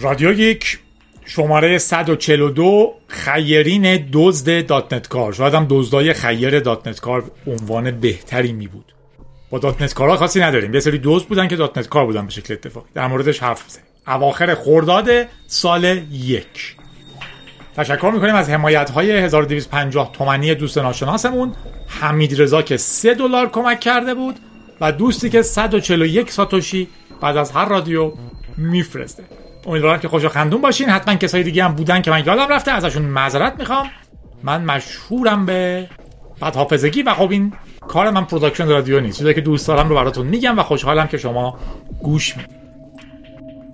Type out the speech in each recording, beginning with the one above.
رادیو geek شماره 142 خیرین دزد dot net کار. شاید هم دزدای خیر dot net کار عنوان بهتری می بود. با dot net کارها خاصی نداریم. یه سری دزد بودن که dot net کار بودن به شکل اتفاقی. در موردش حرف بزنیم. اواخر خرداد سال یک. تشکر می‌کنیم از حمایت های 1250 تومنی دوست ناشناسمون. حمید رضا که 3 دلار کمک کرده بود و دوستی که 141 ساتوشی بعد از هر رادیو میفرسته. امیدوارم که خوش و خندون باشین. حتما کسای دیگه هم بودن که من یادم رفته. ازشون معذرت می‌خوام. من مشهورم به بد حافظگی و خب این کار من production رادیو نیست. چیزی که دوست دارم رو براتون میگم و خوشحالم که شما گوش می‌دید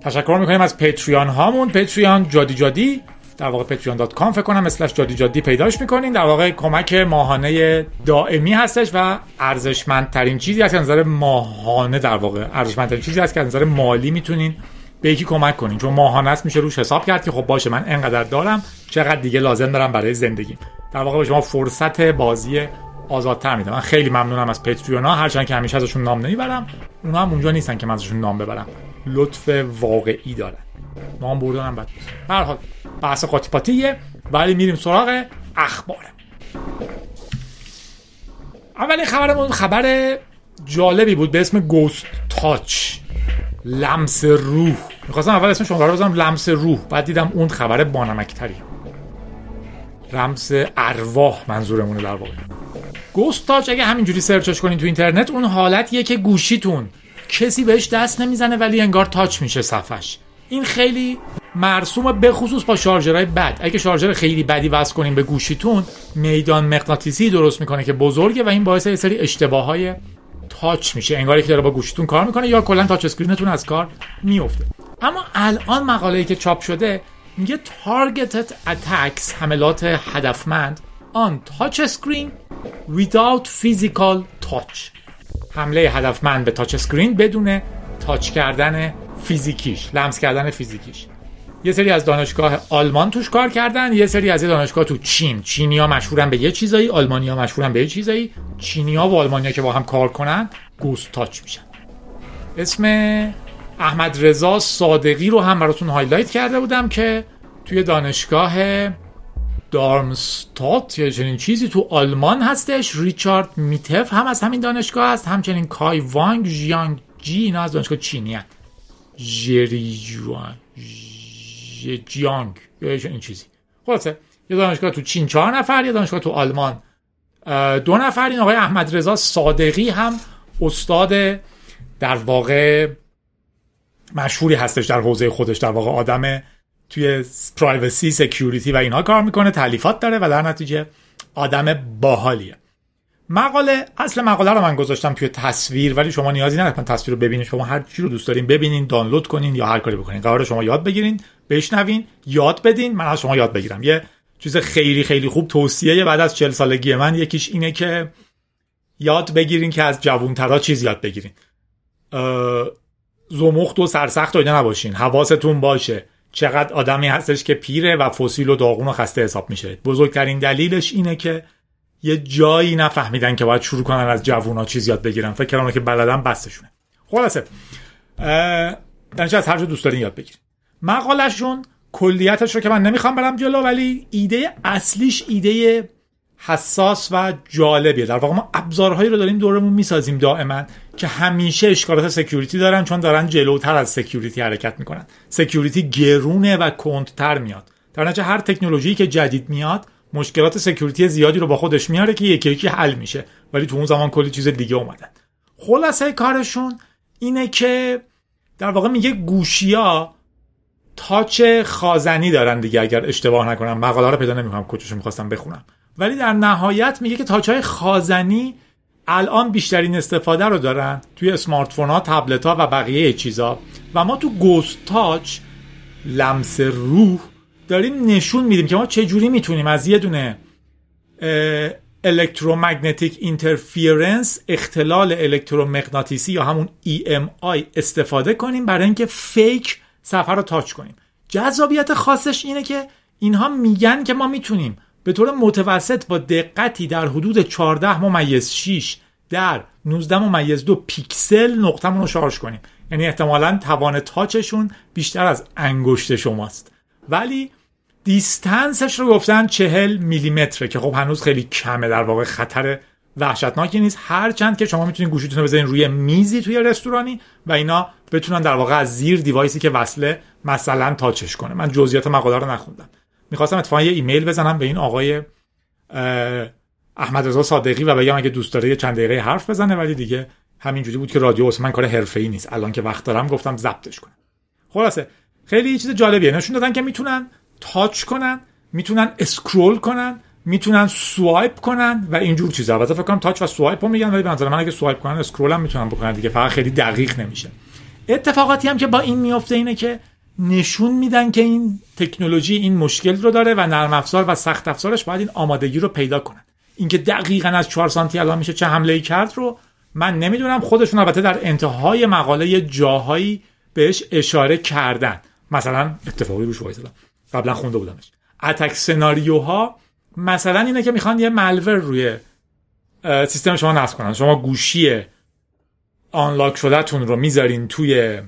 تشکر می‌کنیم از Patreon هامون. Patreon جادی جادی. در واقع patreon.com فکر کنم مثلش جادی جادی پیداش می‌کنین. در واقع کمک ماهانه دائمی هستش و ارزشمندترین چیزی هست که نظر ماهانه در واقع ارزشمندترین چیزی هست که نظر مالی می‌تونین به یکی کمک کنین چون ماهانه است میشه روش حساب کرد که خب باشه من انقدر دارم چقدر دیگه لازم دارم برای زندگیم. در واقع به شما فرصت بازی آزادتر میدم من خیلی ممنونم از پتریونا. هرچند که همیشه ازشون نام نمی‌برم اونا هم اونجا نیستن که من ازشون نام ببرم. لطف واقعی دارن. نام بردنم بد به حال بحث قاطی پاتیه ولی میریم سراغ اخبار. اولین خبرمون خبر جالبی بود به اسم گوست تاچ لمس روح. می‌خواستم اول اسم شما رو بزنم لمس روح. بعد دیدم اون خبر بانمکتری. لمس ارواح منظورمونه در واقع. گوست تاچ اگه همینجوری سرچش کنین تو اینترنت اون حالتیه که گوشیتون کسی بهش دست نمی‌زنه ولی انگار تاچ میشه صفش این خیلی مرسوم به خصوص با شارژرهای بد. اگه شارژر خیلی بدی وصل کنیم به گوشیتون میدان مغناطیسی درست می‌کنه که بزرگه و این باعث یه سری اشتباه های touch میشه انگاری که داره با گوشیتون کار می‌کنه یا کلا touch screen تون از کار میفته اما الان مقاله‌ای که چاپ شده میگه targeted attacks حملات هدفمند on touch screen without physical touch. حمله هدفمند به touch screen بدون touch کردن فیزیکیش لمس کردن فیزیکیش. یه سری از دانشگاه آلمان توش کار کردن یه سری از دانشگاه تو چین. چینیا مشهورن به یه چیزایی آلمانیا مشهورن به یه چیزایی. چینیا و آلمانیا که با هم کار کنن ghost touch میشن. اسم احمد رضا صادقی رو هم براتون highlight کرده بودم که توی دانشگاه دارمستات یا چنین چیزی تو آلمان هستش. ریچارد میتف هم از همین دانشگاه هست همچنین کای وانگ جیانگ جی اینا از دانشگاه چینی هست جری جوان. جیانگ یا این چیزی. خلاصه یه دانشگاه تو چین چهار نفر یه دانشگاه تو آلمان دو نفر. این آقای احمد رضا صادقی هم استاد در واقع مشهوری هستش در حوزه خودش در واقع آدم توی privacy security و اینها کار می‌کنه تالیفات داره و در نتیجه آدم باحالیه. مقاله اصل مقاله رو من گذاشتم توی تصویر ولی شما نیازی ندارید تصویر رو ببینید. شما هر چی رو دوست دارین ببینین دانلود کنین یا هر کاری بکنین. قرار شما یاد بگیرین بشنوین یاد بدین. من از شما یاد بگیرم. یه چیز خیلی خیلی خوب توصیه بعد از 40 سالگی من یکیش اینه که یاد بگیرین که از جوونترا چیز یاد بگیرین. زمخت و سرسخت و اینا نباشین. حواستون باشه. چقدر آدمی هستش که پیره و فسیل و داغون و خسته حساب میشه. بزرگترین دلیلش اینه که یه جایی نفهمیدن که باید شروع کنن از جوونا چیز یاد بگیرن. فکر کردم که بلدن بستشونه. خلاصه در از هر جا دوست دارین یاد بگیرین. مقالشون کلیتش رو که من نمی‌خوام برم جلو ولی ایده اصلیش ایده حساس و جالبیه. در واقع ما ابزارهایی رو داریم دورمون می‌سازیم دائما که همیشه اشکالات security دارن چون دارن جلوتر از security حرکت می‌کنن. security گرونه و کندتر میاد. در نتیجه هر تکنولوژی که جدید میاد مشکلات security زیادی رو با خودش میاره که یکی یکی حل میشه. ولی تو اون زمان کلی چیز دیگه اومدن. خلاصه کارشون اینه که در واقع میگه گوشیا تاچ خازنی دارن دیگه اگر اشتباه نکنم. مقاله رو پیدا نمی‌کنم کجاشو می‌خواستم بخونم. ولی در نهایت میگه که تاچ های خازنی الان بیشترین استفاده رو دارن توی اسمارت فون ها تبلت ها و بقیه چیزا. و ما تو گوست تاچ لمس روح داریم نشون میدیم که ما چجوری می‌تونیم از یه دونه electromagnetic interference اختلال الکترومغناطیسی یا همون EMI استفاده کنیم برای اینکه fake صفحه رو touch کنیم. جذابیت خاصش اینه که اینها میگن که ما می‌تونیم به طور متوسط با دقتی در حدود 14 ممیز 6 در 19 ممیز 2 پیکسل نقطمون رو شارژ کنیم. یعنی احتمالا توان touch شون بیشتر از انگشت شماست. ولی دیستنسش رو گفتن چهل میلیمتره که خب هنوز خیلی کمه در واقع خطر وحشتناکی نیست. هرچند که شما می‌تونید گوشیتون رو بزنین روی میزی توی رستورانی و اینا بتونن در واقع از زیر دیوایسی که وصله مثلا تاچش کنه. من جزئیات مقاله رو نخوندم. می‌خواستم اتفاقا یه ایمیل بزنم به این آقای احمد رضا صادقی و بگم اگه دوست داره یه چند دقیقه حرف بزنه ولی دیگه همینجوری بود که رادیو من کار حرفه‌ای نیست. الان که وقت دارم گفتم ضبطش کنم. خلاصه خیلی چیز جالبیه. نشون دادن که می‌تونن touch کنن می‌تونن scroll کنن می‌تونن swipe کنن و اینجور چیزا. البته فکر کنم touch و swipe رو میگن ولی به من اگه swipe کنن scroll هم می‌تونن بکنن دیگه. فقط خیلی دقیق نمیشه. اتفاقاتی هم که با این میفته اینه که نشون میدن که این تکنولوژی این مشکل رو داره و نرم افزار و سخت افزارش باید این آمادگی رو پیدا کنن. اینکه دقیقا از 4 سانتی الان میشه چه حمله ای کرد رو من نمی‌دونم. خودشون البته در انتهای مقاله جاهایی بهش اشاره کردن. مثلا اتفاقی روش وایسادم قبلا خونده بودمش. اتک سناریوها مثلا اینه که می‌خوان یه ملور روی سیستم شما نصب کنن. شما گوشی آنلاک شدهتون رو می‌ذارین توی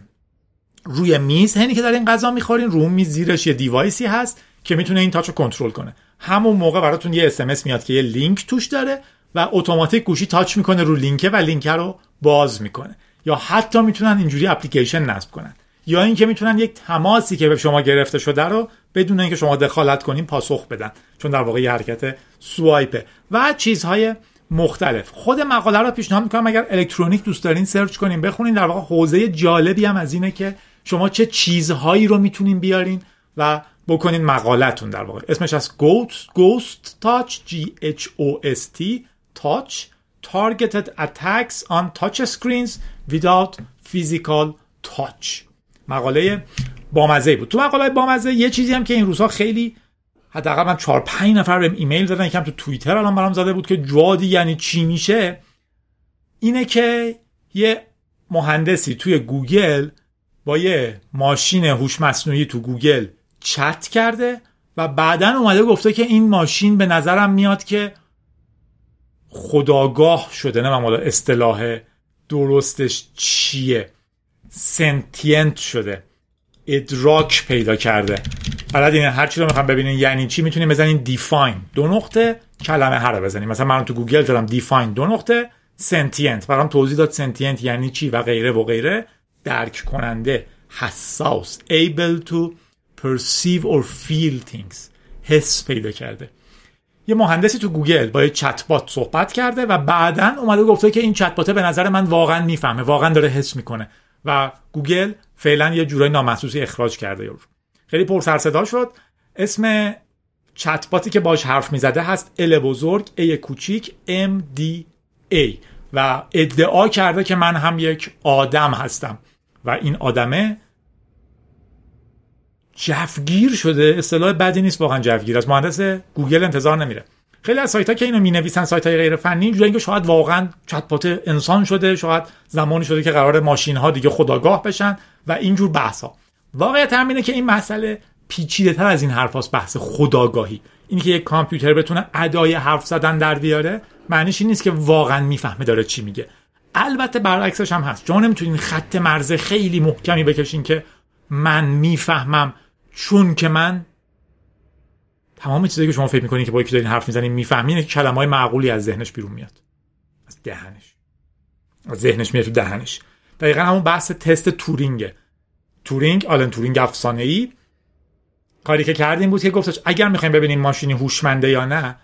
روی میز. هنی که دارین غذا می‌خورین رو میز زیرش یه دیوایسی هست که می‌تونه این تاچ رو کنترل کنه. همون موقع براتون یه اسمس میاد که یه لینک توش داره و اتوماتیک گوشی تاچ می‌کنه رو لینکه و لینک رو باز می‌کنه. یا حتی می‌تونن اینجوری اپلیکیشن نصب کنن. یا اینکه می‌تونن یک تماسی که به شما گرفته شده رو بدون اینکه شما دخالت کنین پاسخ بدن چون در واقع یه حرکت سوایپه. و چیزهای مختلف. خود مقاله رو پیشنهاد می‌کنم اگر الکترونیک دوست دارین سرچ کنین بخونین. در واقع حوزه جالبی هم از اینه که شما چه چیزهایی رو می‌تونین بیارین و بکنین مقالتون در واقع. اسمش از Ghost, Ghost Touch G G H O S T Touch. Targeted Attacks on Touch Screens Without Physical Touch. مقاله بامزه بود. تو مقاله بامزه یه چیزی هم که این روزها خیلی حداقل من 4 5 نفر بهم ایمیل زدن یکم تو توییتر الان برام زده بود که جادی یعنی چی میشه اینه که یه مهندسی توی گوگل با یه ماشین هوش مصنوعی تو گوگل چت کرده و بعدا اومده گفته که این ماشین به نظرم میاد که خودآگاه شده. نه حالا اصطلاح درستش چیه. sentient شده. ادراک پیدا کرده. بلد اینه هر چی رو می‌خوام ببینین یعنی چی؟ می‌تونیم بزنین define دو نقطه کلمه هر بزنیم. مثلا من تو گوگل زدم define دو نقطه sentient برام توضیح داد sentient یعنی چی و غیره و غیره. درک کننده حساس able to perceive or feel things. حس پیدا کرده. یه مهندسی تو گوگل با یه چت صحبت کرده و بعدا اومده گفته که این چت به نظر من واقعا می‌فهمه واقعا داره حس می‌کنه. و گوگل فعلا یه جورای نامحسوسی اخراج کرده رو خیلی پر صدا شد. اسم چت که باش حرف می‌زده هست L بزرگ a کوچیک M D ای و ادعا کرده که من هم یک آدم هستم. و این آدمه جفگیر شده. اصطلاح بدی نیست واقعا جفگیر از مهندس گوگل انتظار نمیره. خیلی از سایت ها که اینو می نویسن سایت های غیر فنی اینجوری که شاید واقعا چت انسان شده شاید زمانی شده که قرار ماشین ها دیگه خداگاه بشن و اینجور بحث ها واقعیت هم که این مسئله پیچیده تر از این حرف بحث خداگاهی. اینی که یک کامپیوتر بتونه ادای حرف زدن در بیاره معنیش این نیست که واقعا می‌فهمه داره چی میگه. البته برعکسش هم هست. چون نمی‌تونین خط مرز خیلی محکمی بکشین که من می‌فهمم چون که من تمام چیزایی که شما فکر می‌کنین که با یکی دارین حرف می‌زنین می‌فهمین که کلمه های معقولی از ذهنش بیرون میاد. از دهنش. از ذهنش میاد تو دهنش. دقیقا همون بحث تست تورینگه تورینگ آلن تورینگ افسانه ای کاری که کردیم بود که گفتش اگر می‌خوایم ببینیم ماشینی هوشمنده یا نه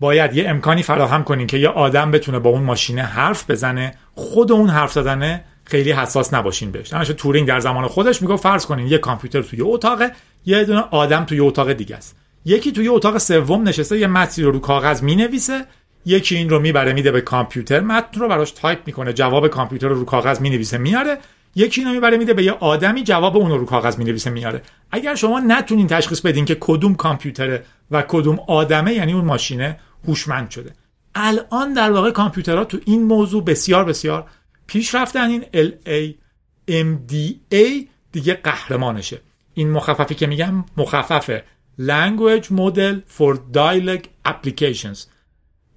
باید یه امکانی فراهم کنیم که یه آدم بتونه با اون ماشینه حرف بزنه. خود اون حرف زدنه خیلی حساس نباشین بهش. همش تورینگ در زمان خودش میگه فرض کنین یه کامپیوتر توی اتاقه یه دونه آدم توی اتاق دیگه است. یکی توی اتاق سوم نشسته یه متنی رو رو کاغذ می‌نویسه یکی این رو می‌بره میده به کامپیوتر متن رو براش تایپ می‌کنه جواب کامپیوتر رو رو کاغذ می‌نویسه میاره. یکی اینو می‌بره میده به یه آدمی جواب اون رو رو کاغذ می‌نویسه میاره. اگر شما نتونین تشخیص بدین که کدوم کامپیوتره و کدوم آدمه یعنی اون ماشینه هوشمند شده. الان در واقع کامپیوترها تو این موضوع بسیار بسیار پیش رفتن این LAMDA دیگه قهرمانشه. این مخففی که میگم مخفف Language Model for Dialog Applications.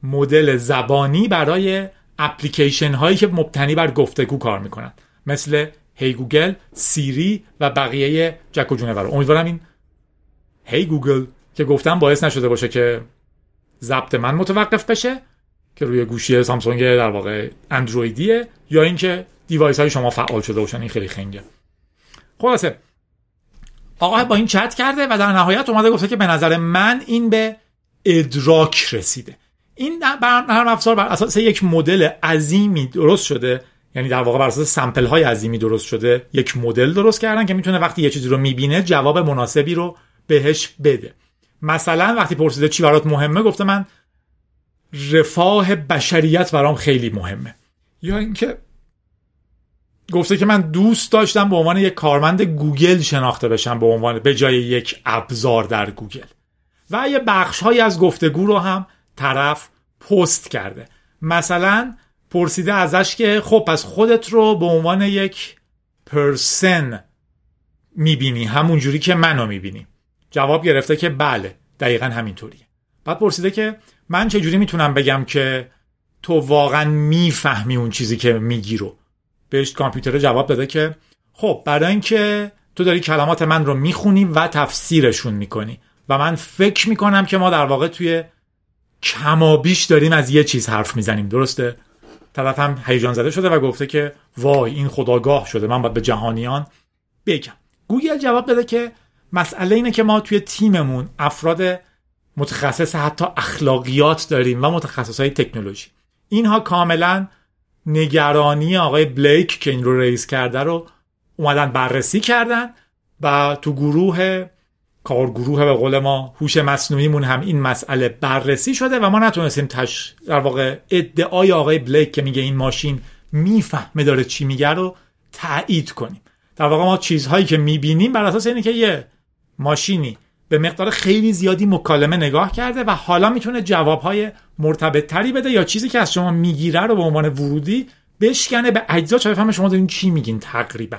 مدل زبانی برای اپلیکیشن هایی که مبتنی بر گفتگو کار می‌کنن مثل hey Google Siri و بقیه جک و جونور امیدوارم این hey Google که گفتم باعث نشده باشه که ضبط من متوقف بشه که روی گوشی سامسونگ در واقع اندرویدیه یا اینکه device های شما فعال شده باشن. این خیلی خنگه. خلاصه آقا با این چت کرده و در نهایت اومده گفته که به نظر من این به ادراک رسیده. این نرم افزار بر اساس یک مدل عظیمی درست شده. یعنی در واقع بر اساس sample های عظیمی درست شده. یک مدل درست کردن که می‌تونه وقتی یه چیزی رو می‌بینه جواب مناسبی رو بهش بده. مثلا وقتی پرسیده چی برات مهمه گفته من رفاه بشریت برام خیلی مهمه. یا اینکه گفته که من دوست داشتم به عنوان یک کارمند گوگل شناخته بشم به عنوان به جای یک ابزار در گوگل. و یه بخش های از گفتگو رو هم طرف پست کرده. مثلا پرسیده ازش که خب پس خودت رو به عنوان یک پرسن می‌بینی همون جوری که منو می‌بینی. جواب گرفته که بله دقیقا همینطوریه. بعد پرسیده که من چجوری می‌تونم بگم که تو واقعا می‌فهمی اون چیزی که میگی رو؟ بهش کامپیوتر جواب داده که خب برای اینکه تو داری کلمات من رو می‌خونی و تفسیرشون می‌کنی و من فکر می‌کنم که ما در واقع توی کمابیش داریم از یه چیز حرف می‌زنیم درسته؟ طرف هم هیجان زده شده و گفته که وای این خودآگاه شده من باید به جهانیان بگم. گوگل جواب داده که مسئله اینه که ما توی تیممون افراد متخصص حتی اخلاقیات داریم و متخصص های تکنولوژی. اینها کاملا نگرانی آقای بلیک که این رو raise کرده رو اومدن بررسی کردن و تو گروه کارگروه به قول ما هوش مصنوعیمون هم این مسئله بررسی شده و ما نتونستیم تش در واقع ادعای آقای بلیک که میگه این ماشین می‌فهمه داره چی میگه رو تایید کنیم. در واقع ما چیزهایی که می‌بینیم بر اساس اینه که یه ماشینی به مقدار خیلی زیادی مکالمه نگاه کرده و حالا می‌تونه جوابهای مرتبط تری بده یا چیزی که از شما می‌گیره رو به عنوان ورودی بشکنه به اجزا تا بفهمه شما دارین چی میگین تقریبا.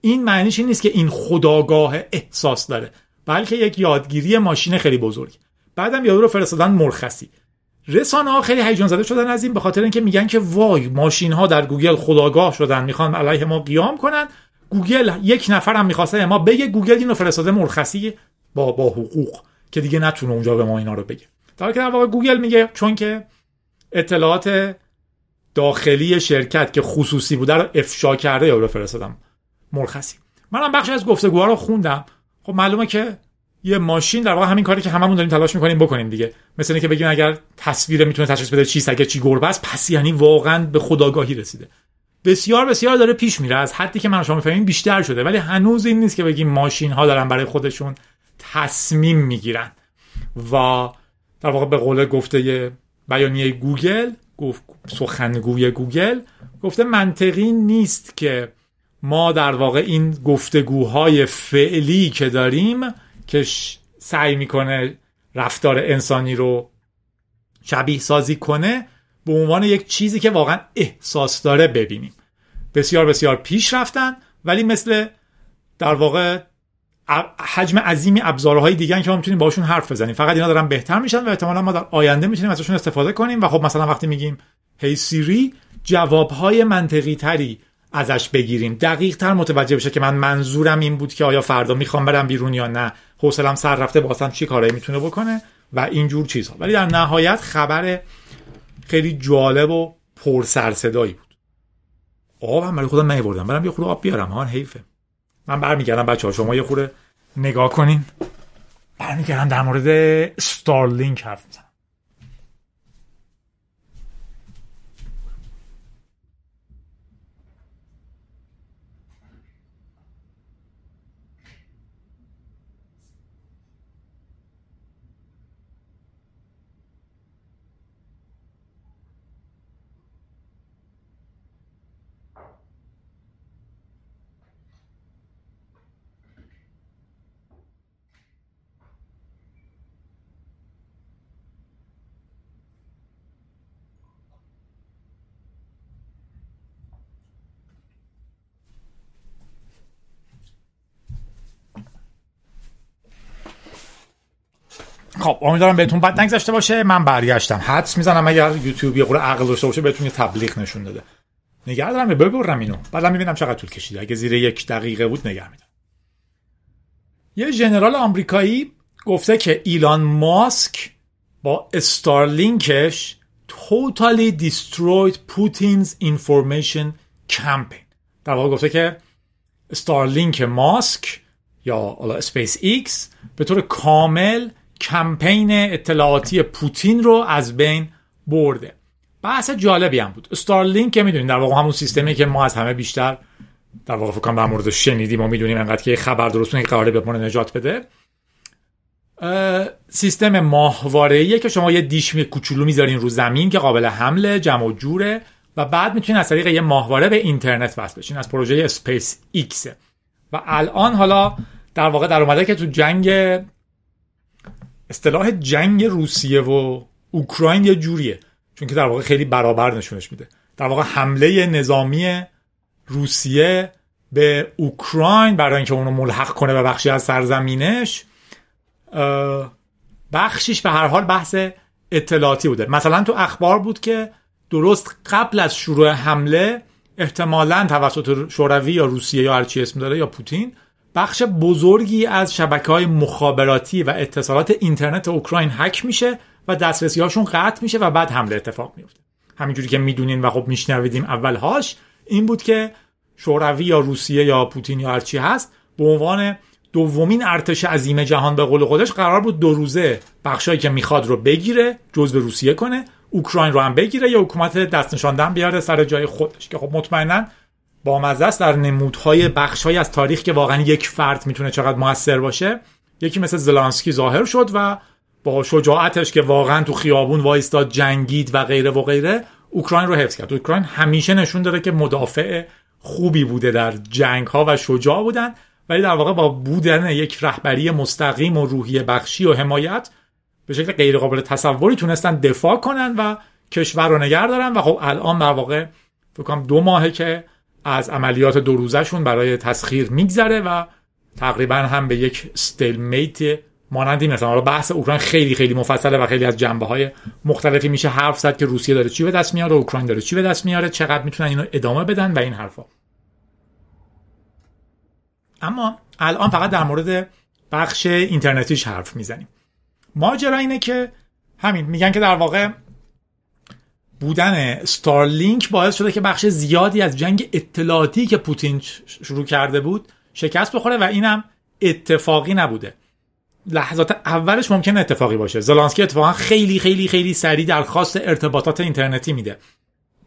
این معنیش این نیست که این خودآگاه احساس داره بلکه یک یادگیری ماشین خیلی بزرگ. بعدم یارو رو فرستادن مرخصی. رسانه ها خیلی هیجان زده شدن از این به خاطر اینکه میگن که وای ماشین ها در گوگل خودآگاه شدن می‌خوان علیه ما قیام کنن. گوگل یک نفر هم می‌خواسته ما بگه گوگل اینو فرستاده مرخصی با با حقوق که دیگه نتونه اونجا به ما اینا رو بگه. در که در واقع گوگل میگه چون که اطلاعات داخلی شرکت که خصوصی بوده رو افشا کرده یا رو فرستادم مرخصی. منم بخش از گفتگوها رو خوندم. خب معلومه که یه ماشین در واقع همین کاری که هممون داریم تلاش می‌کنیم بکنیم دیگه. مثل اینکه بگیم اگر تصویر می‌تونه تشخیص بده چی سگه چی گربه است پس یعنی واقعا به خداگاهی رسیده. بسیار بسیار داره پیش میره از حدی که من شما می‌فهمیم بیشتر شده. ولی هنوز این نیست که بگیم ماشین ها دارن برای خودشون تصمیم می‌گیرن و در واقع به قول گفته بیانیه گوگل گفت سخنگوی گوگل گفته منطقی نیست که ما در واقع این گفتگوهای فعلی که داریم که سعی می‌کنه رفتار انسانی رو شبیه سازی کنه به عنوان یک چیزی که واقعا احساس داره ببینیم. بسیار بسیار پیش رفتن ولی مثل در واقع حجم عظیمی ابزارهای دیگه که ما می‌تونیم باشون حرف بزنیم. فقط اینا دارن بهتر میشن و احتمالا ما در آینده می‌تونیم ازشون استفاده کنیم و خب مثلا وقتی میگیم هی سیری جوابهای منطقی تری ازش بگیریم. دقیق تر متوجه بشه که من منظورم این بود که آیا فردا می‌خوام برم بیرون یا نه. حوصلم سر رفته باسم چی کارایی می‌تونه بکنه و اینجور چیزها ولی در نهایت خبر خیلی جالب و پر سر صدایی بود. آب هم برای خودم نیوردم برم یه خورده آب بیارم. ها حیفه. من برمیگردم بچه ها شما یه خورده نگاه کنین. برمیگردم در مورد ستارلینک حرف می‌زنم. خب امیدوارم بهتون بد نگذشته باشه. من برگشتم. حدس می‌زنم اگر یوتیوب یه عقل داشته باشه بهتون یه تبلیغ نشون داده. نگه دارم ببرم اینو. بعدم می‌بینم چقدر طول کشیده. اگه زیر یک دقیقه بود نگه میدم یه ژنرال آمریکایی گفته که ایلان ماسک با استارلینکش totally destroyed Putin's information campaign. در واقع گفته که استارلینک ماسک یا اسپیس ایکس به طور کامل کمپین اطلاعاتی پوتین رو از بین برده. بحث جالبی هم بود. استارلینک که می‌دونید در واقع همون سیستمی که ما از همه بیشتر در واقع فکر در مورد شنیدیم و می‌دونیم انقدر که خبر درست که قراره به ما نجات بده. سیستم ماهواره که شما یه دیش کوچولو می‌ذارین رو زمین که قابل حمله جمع و جوره و بعد می‌تونین از طریق یه ماهواره به اینترنت وصل بشین از پروژه اسپیس ایکسه و الان حالا در واقع در اومده که تو جنگ اصطلاح جنگ روسیه و اوکراین یه جوریه. چون که در واقع خیلی برابر نشونش میده. در واقع حمله نظامی روسیه به اوکراین برای اینکه اونو ملحق کنه به بخشی از سرزمینش بخشیش به هر حال بحث اطلاعاتی بوده. مثلا تو اخبار بود که درست قبل از شروع حمله احتمالا توسط شوروی یا روسیه یا هرچی اسم داره یا پوتین بخش بزرگی از شبکه های مخابراتی و اتصالات اینترنت اوکراین هک میشه و دسترسی هاشون قطع میشه و بعد حمله اتفاق میفته همینجوری که می‌دونین و خب میشنویدیم اولهاش این بود که شوروی یا روسیه یا پوتین یا هرچی هست به عنوان دومین ارتش عظیم جهان به قول خودش قرار بود دو روزه بخشایی که می‌خواد رو بگیره جزء روسیه کنه اوکراین رو هم بگیره یا حکومت دست نشاندن بیاره سر جای خودش که خب مطمئنا با مزه است در نمودهای بخشهایی از تاریخ که واقعا یک فرد می‌تونه چقدر موثر باشه. یکی مثل زلانسکی ظاهر شد و با شجاعتش که واقعا تو خیابون وایستاد جنگید و غیره و غیره اوکراین رو حفظ کرد. اوکراین همیشه نشون داده که مدافع خوبی بوده در جنگ ها و شجاع بودن ولی در واقع با بودن یک رهبری مستقیم و روحی بخشی و حمایت به شکل غیر قابل تصوری تونستن دفاع کنن و کشور رو نگه دارن. و خب الان در واقع فکر دو ماهه که از عملیات دو روزشون برای تسخیر میگذره و تقریبا هم به یک ستیلمیت مانندی مثلا حالا بحث اوکراین خیلی خیلی مفصله و خیلی از جنبه های مختلفی میشه حرف زد که روسیه داره چی به دست میاره اوکراین داره چی به دست میاره چقدر می‌تونن اینو ادامه بدن و این حرفا. اما الان فقط در مورد بخش اینترنتیش حرف می‌زنیم. ماجرا اینه که همین میگن که در واقع بودن استارلینک باعث شده که بخش زیادی از جنگ اطلاعاتی که پوتین شروع کرده بود شکست بخوره و اینم اتفاقی نبوده. لحظات اولش ممکن اتفاقی باشه. زلانسکی اتفاقا خیلی خیلی خیلی سریع درخواست ارتباطات اینترنتی میده.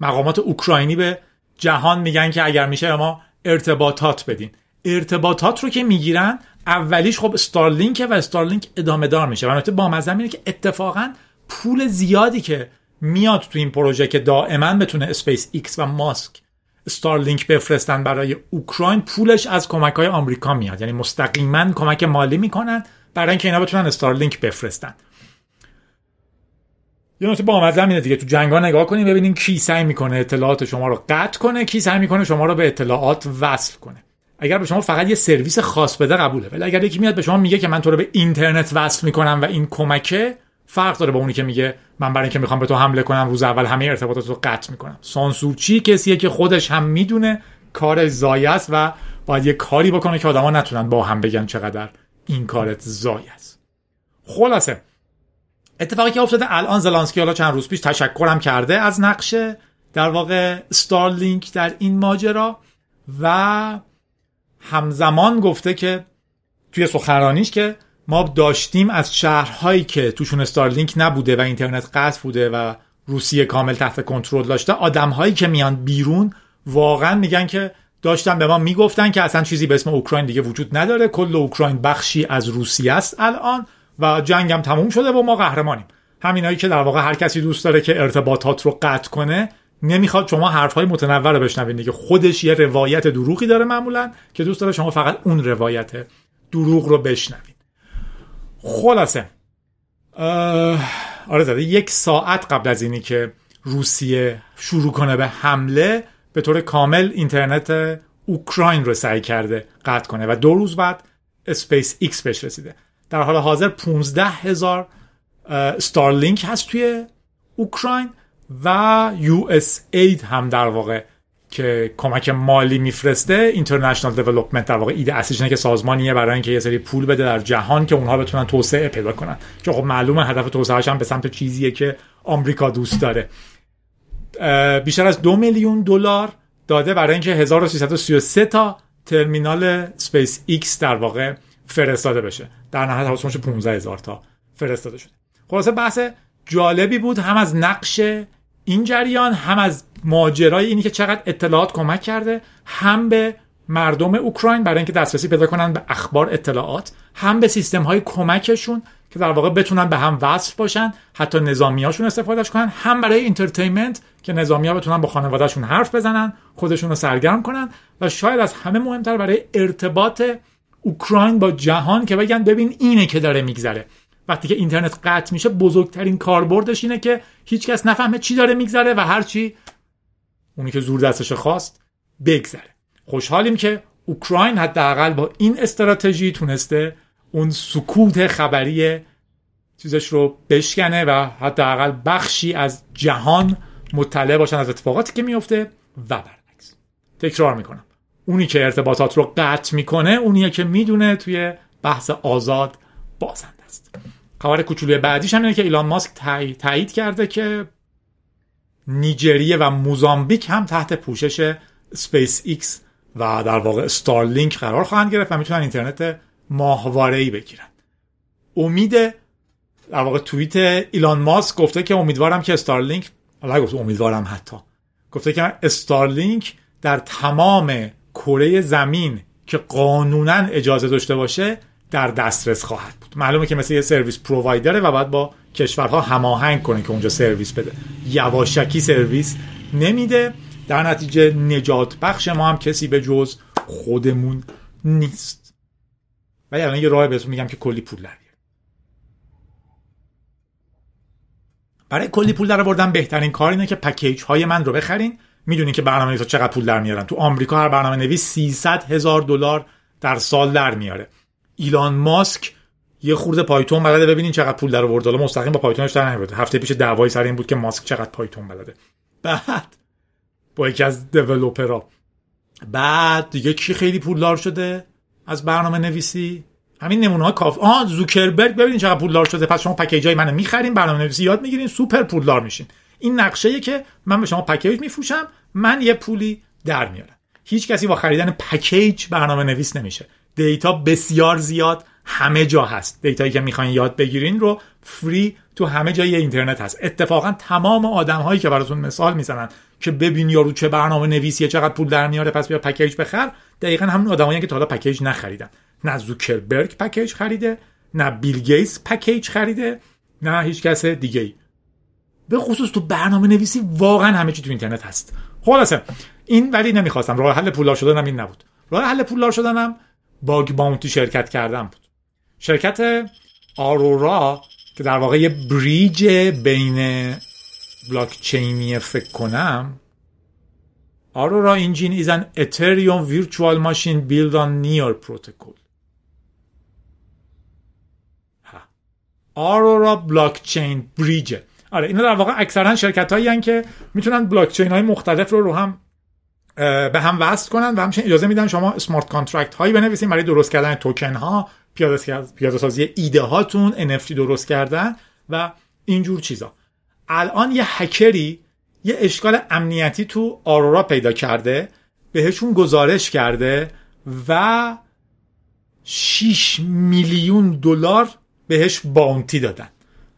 مقامات اوکراینی به جهان میگن که اگر میشه ما ارتباطات بدین. ارتباطات رو که می‌گیرن اولیش خب استارلینک و استارلینک ادامه دار میشه. و البته با اینه که اتفاقا پول زیادی که میاد تو این پروژه که دائما بتونه اسپیس ایکس و ماسک استارلینک بفرستن برای اوکراین پولش از کمک های آمریکا میاد. یعنی مستقیما کمک مالی می‌کنن برای اینکه اینا بتونن استارلینک بفرستن. یه نکته با اینه دیگه. تو جنگا نگاه کنیم ببینیم کی سعی می‌کنه اطلاعات شما رو قطع کنه کی سعی می‌کنه شما رو به اطلاعات وصل کنه. اگر به شما فقط یه سرویس خاص بده قبوله. ولی اگر یکی میاد به شما میگه که من تو رو به اینترنت وصل می‌کنم و این کمکه فرق داره با اونی که میگه من برای اینکه می‌خوام به تو حمله کنم روز اول همه ارتباطات رو قطع می‌کنم. سانسورچی کسیه که خودش هم می‌دونه کار زایه است و باید یه کاری بکنه که آدما نتونن با هم بگن چقدر این کارت زای است. خلاصه اتفاقی که افتاده الان زلانسکی حالا چند روز پیش تشکرم کرده از نقشه در واقع ستارلینک در این ماجرا و همزمان گفته که توی سخنرانیش که ما داشتیم از شهرهایی که توشون استارلینک نبوده و اینترنت قطع بوده و روسیه کامل تحت کنترل داشته آدمهایی که میان بیرون واقعا میگن که داشتن به ما می‌گفتن که اصلا چیزی به اسم اوکراین دیگه وجود نداره کل اوکراین بخشی از روسیه است الان و جنگم تموم شده و ما قهرمانیم. همینایی که در واقع هر کسی دوست داره که ارتباطات رو قطع کنه نمی‌خواد شما حرفهای متنوع رو بشنوین دیگه. خودش یه روایت دروغی داره معمولا که دوست داره شما فقط اون روایت دروغ رو بشنوین. خلاصه. آره زده یک ساعت قبل از اینی که روسیه شروع کنه به حمله به طور کامل اینترنت اوکراین رو سعی کرده قطع کنه و دو روز بعد اسپیس ایکس بهش رسیده. در حال حاضر 15 هزار ستارلینک هست توی اوکراین و USAID هم در واقع که کمک مالی میفرسته International Development در واقع ایده اصلیش اینه که سازمانیه برای اینکه یه سری پول بده در جهان که اونها بتونن توسعه پیدا کنن. که خب معلومه هدف توسعهش هم به سمت چیزیه که آمریکا دوست داره. بیشتر از دو میلیون دلار داده برای اینکه 1333 تا ترمینال سپیس ایکس در واقع فرستاده بشه. در نهایت حواسمون 15 هزار تا فرستاده شده. خلاصه بحث جالبی بود هم از نقش این جریان هم از ماجرای اینی که چقدر اطلاعات کمک کرده هم به مردم اوکراین برای اینکه دسترسی پیدا کنن به اخبار اطلاعات هم به سیستم های کمکشون که در واقع بتونن به هم وصل باشن حتی نظامیاشون استفادهش کنن هم برای entertainment که نظامی ها بتونن با خانوادهشون حرف بزنن خودشون رو سرگرم کنن و شاید از همه مهمتر برای ارتباط اوکراین با جهان که بگن ببین اینه که داره میگذره. وقتی که اینترنت قطع میشه بزرگترین کاربردش اینه که هیچکس نفهمه چی داره میگذره و هرچی اونی که زور دستش خواست بگذره. خوشحالیم که اوکراین حداقل با این استراتژی تونسته اون سکوت خبری چیزش رو بشکنه و حداقل بخشی از جهان مطلع باشن از اتفاقاتی که میفته و برعکس. تکرار می‌کنم. اونی که ارتباطات رو قطع می‌کنه اونیه که می‌دونه توی بحث آزاد بازنده است. خبر کوچولوی بعدیش هم اینه که ایلان ماسک تایید کرده که نیجریه و موزامبیک هم تحت پوشش سپیس ایکس و در واقع استارلینک قرار خواهند گرفت و می‌تونن اینترنت ماهواره ای بگیرن. امید در واقع توییت ایلان ماسک گفته که امیدوارم که استارلینک الله گفت امیدوارم حتی. گفته که استارلینک در تمام کره زمین که قانونا اجازه داشته باشه در دسترس خواهد بود. معلومه که مثل یه سرویس پرووایدره و باید با کشورها هماهنگ کنه که اونجا سرویس بده. یواشکی سرویس نمیده. در نتیجه نجات بخش ما هم کسی به جز خودمون نیست. و الان یه راه بهتون میگم که کلی پول در برای کلی پول در آوردن بهترین کار اینه که پکیج های من رو بخرین. می‌دونین که برنامه نویسا چقدر پول در میارن. تو آمریکا هر برنامه نویس 300 هزار دلار در سال در میاره. ایلان ماسک یه خورده پایتون بلده. ببینین چقدر پول در آورد. حالا مستقیم با پایتونش در نمیاد هفته پیش دعوای سر این بود که ماسک چقدر پایتون بلده. بعد با یکی از دیولپرها بعد دیگه کی خیلی پولدار شده از برنامه نویسی؟ همین نمونه ها کاف آه زوکربرگ. ببینین چقدر پولدار شده. پس شما پکیج های منو می‌خرین برنامه نویسی یاد می‌گیرین سوپر پولدار میشین. این نقشه که من به شما پکیج میفروشم من یه پولی در میارم. هیچ کسی با خریدن پکیج برنامه نویس نمیشه. data بسیار زیاد همه جا هست. data یی که می‌خواین یاد بگیرین رو free تو همه جای اینترنت هست. اتفاقا تمام آدم هایی که براتون مثال می‌زنن که ببین یارو چه برنامه نویسیه چقدر پول در میاره پس بیا پکیج بخر دقیقا همون آدمایی که تا حالا پکیج نخریدن. نه زوکربرگ پکیج خریده نه بیل گیتس پکیج خریده نه هیچ کس دیگه ای به خصوص تو برنامه نویسی واقعا همه چی تو اینترنت هست. خلاصه این ولی نمی‌خواستم. راه حل پولدار شدنم این نبود. راه حل پولدار شدنم bug bounty شرکت کردن بود. شرکت Aurora که در واقع یه bridge بین بلاکچینی فکر کنم Aurora Engine is an Ethereum virtual machine built on Near protocol. Aurora blockchain bridge. آره اینا در واقع اکثرا شرکت هایی که می‌تونن بلاکچین های مختلف رو رو هم به هم وصل کنن و همچنین اجازه میدن شما smart contract هایی بنویسین برای درست کردن توکن ها پیاده سازی ایده هاتون NFT درست کردن و اینجور چیزا. الان یه هکری یه اشکال امنیتی تو آرورا پیدا کرده بهشون گزارش کرده و 6 میلیون دلار بهش باونتی دادن.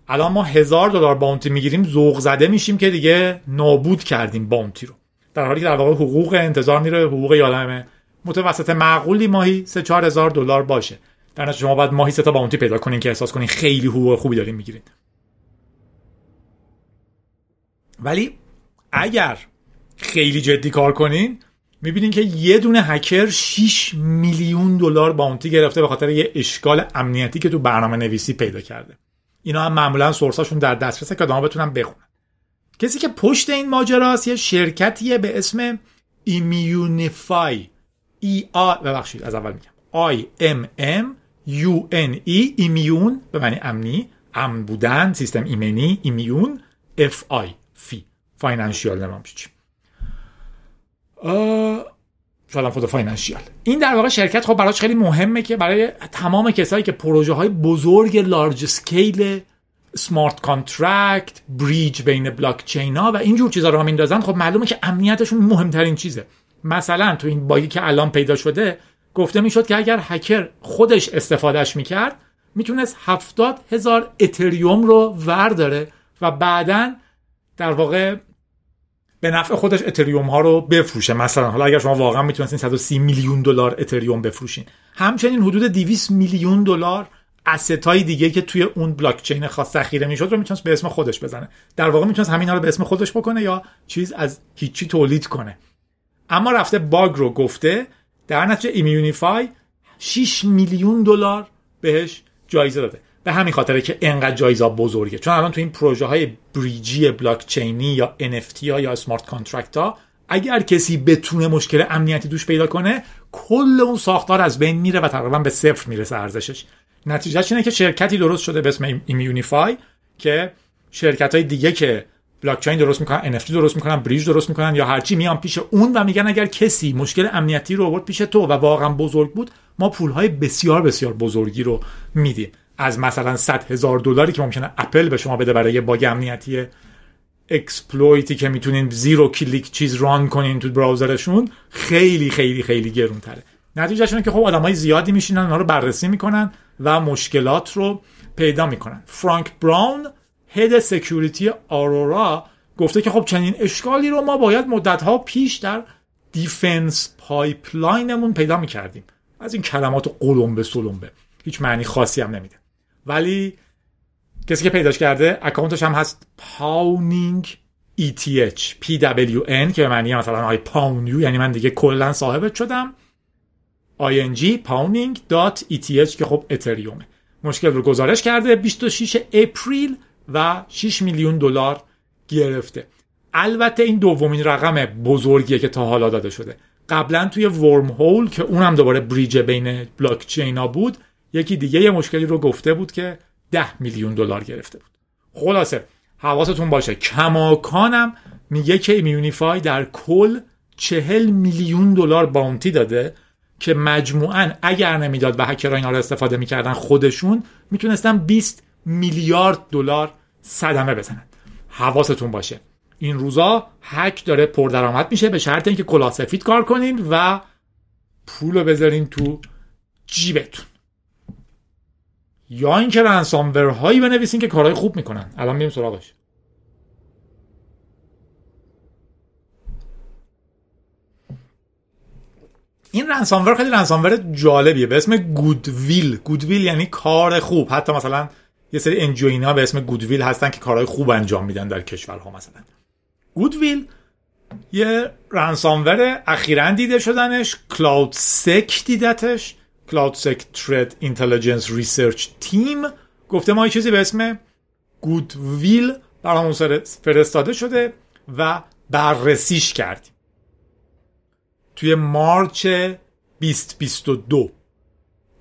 الان ما هزار دلار باونتی می‌گیریم ذوق زده میشیم که دیگه نابود کردیم باونتی رو. در حالی که در واقع حقوق انتظار میره حقوق یادمه متوسط معقولی ماهی 3 4 هزار دلار باشه. در نتیجه شما باید ماهی سه تا باونتی پیدا کنین که احساس کنین خیلی حقوق خوبی دارین می‌گیرین. ولی اگر خیلی جدی کار کنین می‌بینین که یه دونه هکر 6 میلیون دلار باونتی گرفته به خاطر یه اشکال امنیتی که تو برنامه نویسی پیدا کرده. اینا هم معمولا سورساشون در دسترسه که آدم‌ها بتونن بخونن. کسی که پشت این ماجراست یه شرکتیه به اسم Immunefi. I آ ببخشید از اول میگم. I M M U N E immune به معنی امنی امن بودن سیستم ایمنی immune F I فی. financial نمی‌دونم چی. شاید خود financial. این در واقع شرکت خب براش خیلی مهمه که برای تمام کسایی که پروژه های بزرگ large scale smart contract bridge بین بلاک چین ها و اینجور چیزا رو میندازن. خب معلومه که امنیتشون مهمترین چیزه. مثلا تو این باگی که الان پیدا شده گفته می‌شد که اگر هکر خودش استفادهش می‌کرد می‌تونست هفتاد هزار اتریوم رو ورداره و بعدا در واقع به نفع خودش اتریوم ها رو بفروشه. مثلا حالا اگر شما واقعا می‌تونستین 130 میلیون دلار اتریوم بفروشین. همچنین حدود 200 میلیون دلار های دیگه که توی اون بلاک چین خاص ذخیره می‌شد رو می‌تونست به اسم خودش بزنه. در واقع می‌تونست همینا رو به اسم خودش بکنه یا چیز از هیچی تولید کنه. اما رفته باگ رو گفته در نتیجه Immunefi 6 میلیون دلار بهش جایزه داده. به همین خاطره که انقدر جایزه بزرگه. چون الان تو این پروژه های bridge ی بلاک چینی یا NFT ها یا smart contract ها اگر کسی بتونه مشکل امنیتی توش پیدا کنه کل اون ساختار از بین میره و تقریبا به صفر می‌رسه ارزشش. نتیجهش اینه که شرکتی درست شده به اسم Immunefi که شرکت های دیگه که بلاک چین درست می‌کنن NFT درست می‌کنن bridge درست می‌کنن یا هرچی میان پیش اون و میگن اگر کسی مشکل امنیتی رو آورد پیش تو و واقعا بزرگ بود ما پول های بسیار بسیار بزرگی رو میدیم. از مثلا 100 هزار دلاری که ممکنه اپل به شما بده برای باگ امنیتی exploit ی که می‌تونین zero click چیز run کنین تو browser شون خیلی خیلی خیلی گرون تره نتیجهش که خب آدمای زیادی میشینن اونها رو بررسی می‌کنن و مشکلات رو پیدا می‌کنن. فرانک براون head security Aurora گفته که خب چنین اشکالی رو ما باید مدتها پیش در defense pipeline مون پیدا می‌کردیم. از این کلمات قلمبه سلمبه. هیچ معنی خاصی هم نمیده. ولی کسی که پیداش کرده اکانتش هم هست pwning ETH PWN که به معنی مثلا I pwn you یعنی من دیگه کلا صاحبت شدم. Ing pwning.eth که خب اتریومه. مشکل رو گزارش کرده 26 April و 6 میلیون دلار گرفته. البته این دومین رقم بزرگیه که تا حالا داده شده. قبلا توی Wormhole که اونم دوباره bridge بین بلاک چینا بود یکی دیگه یه مشکلی رو گفته بود که 10 میلیون دلار گرفته بود. خلاصه حواستون باشه کماکانم میگه که Immunefi در کل چهل میلیون دلار باونتی داده. که مجموعا اگر نمی‌داد و هکرها اینا رو استفاده می‌کردن خودشون می‌تونستن 20 میلیارد دلار صدمه بزنن. حواستون باشه. این روزا هک داره پردرآمد میشه به شرط اینکه کلاه سفید کار کنین و پول رو بذارین تو جیبتون. یا اینکه رنسامور هایی بنویسین که کارهای خوب می‌کنن. الان میریم سراغش. این ransomware خیلی ransomware جالبیه. به اسم Goodwill. Goodwill یعنی کار خوب. حتی مثلا یه سری انجوینا به اسم Goodwill هستن که کارهای خوب انجام میدن در کشورها مثلا. Goodwill یه ransomware اخیرا دیده شدنش. CloudSEK دیدتش. CloudSEK Threat Intelligence Research Team. گفته ما یه چیزی به اسم Goodwill برامون فرستاده شده و بررسیش کردیم. توی March 2022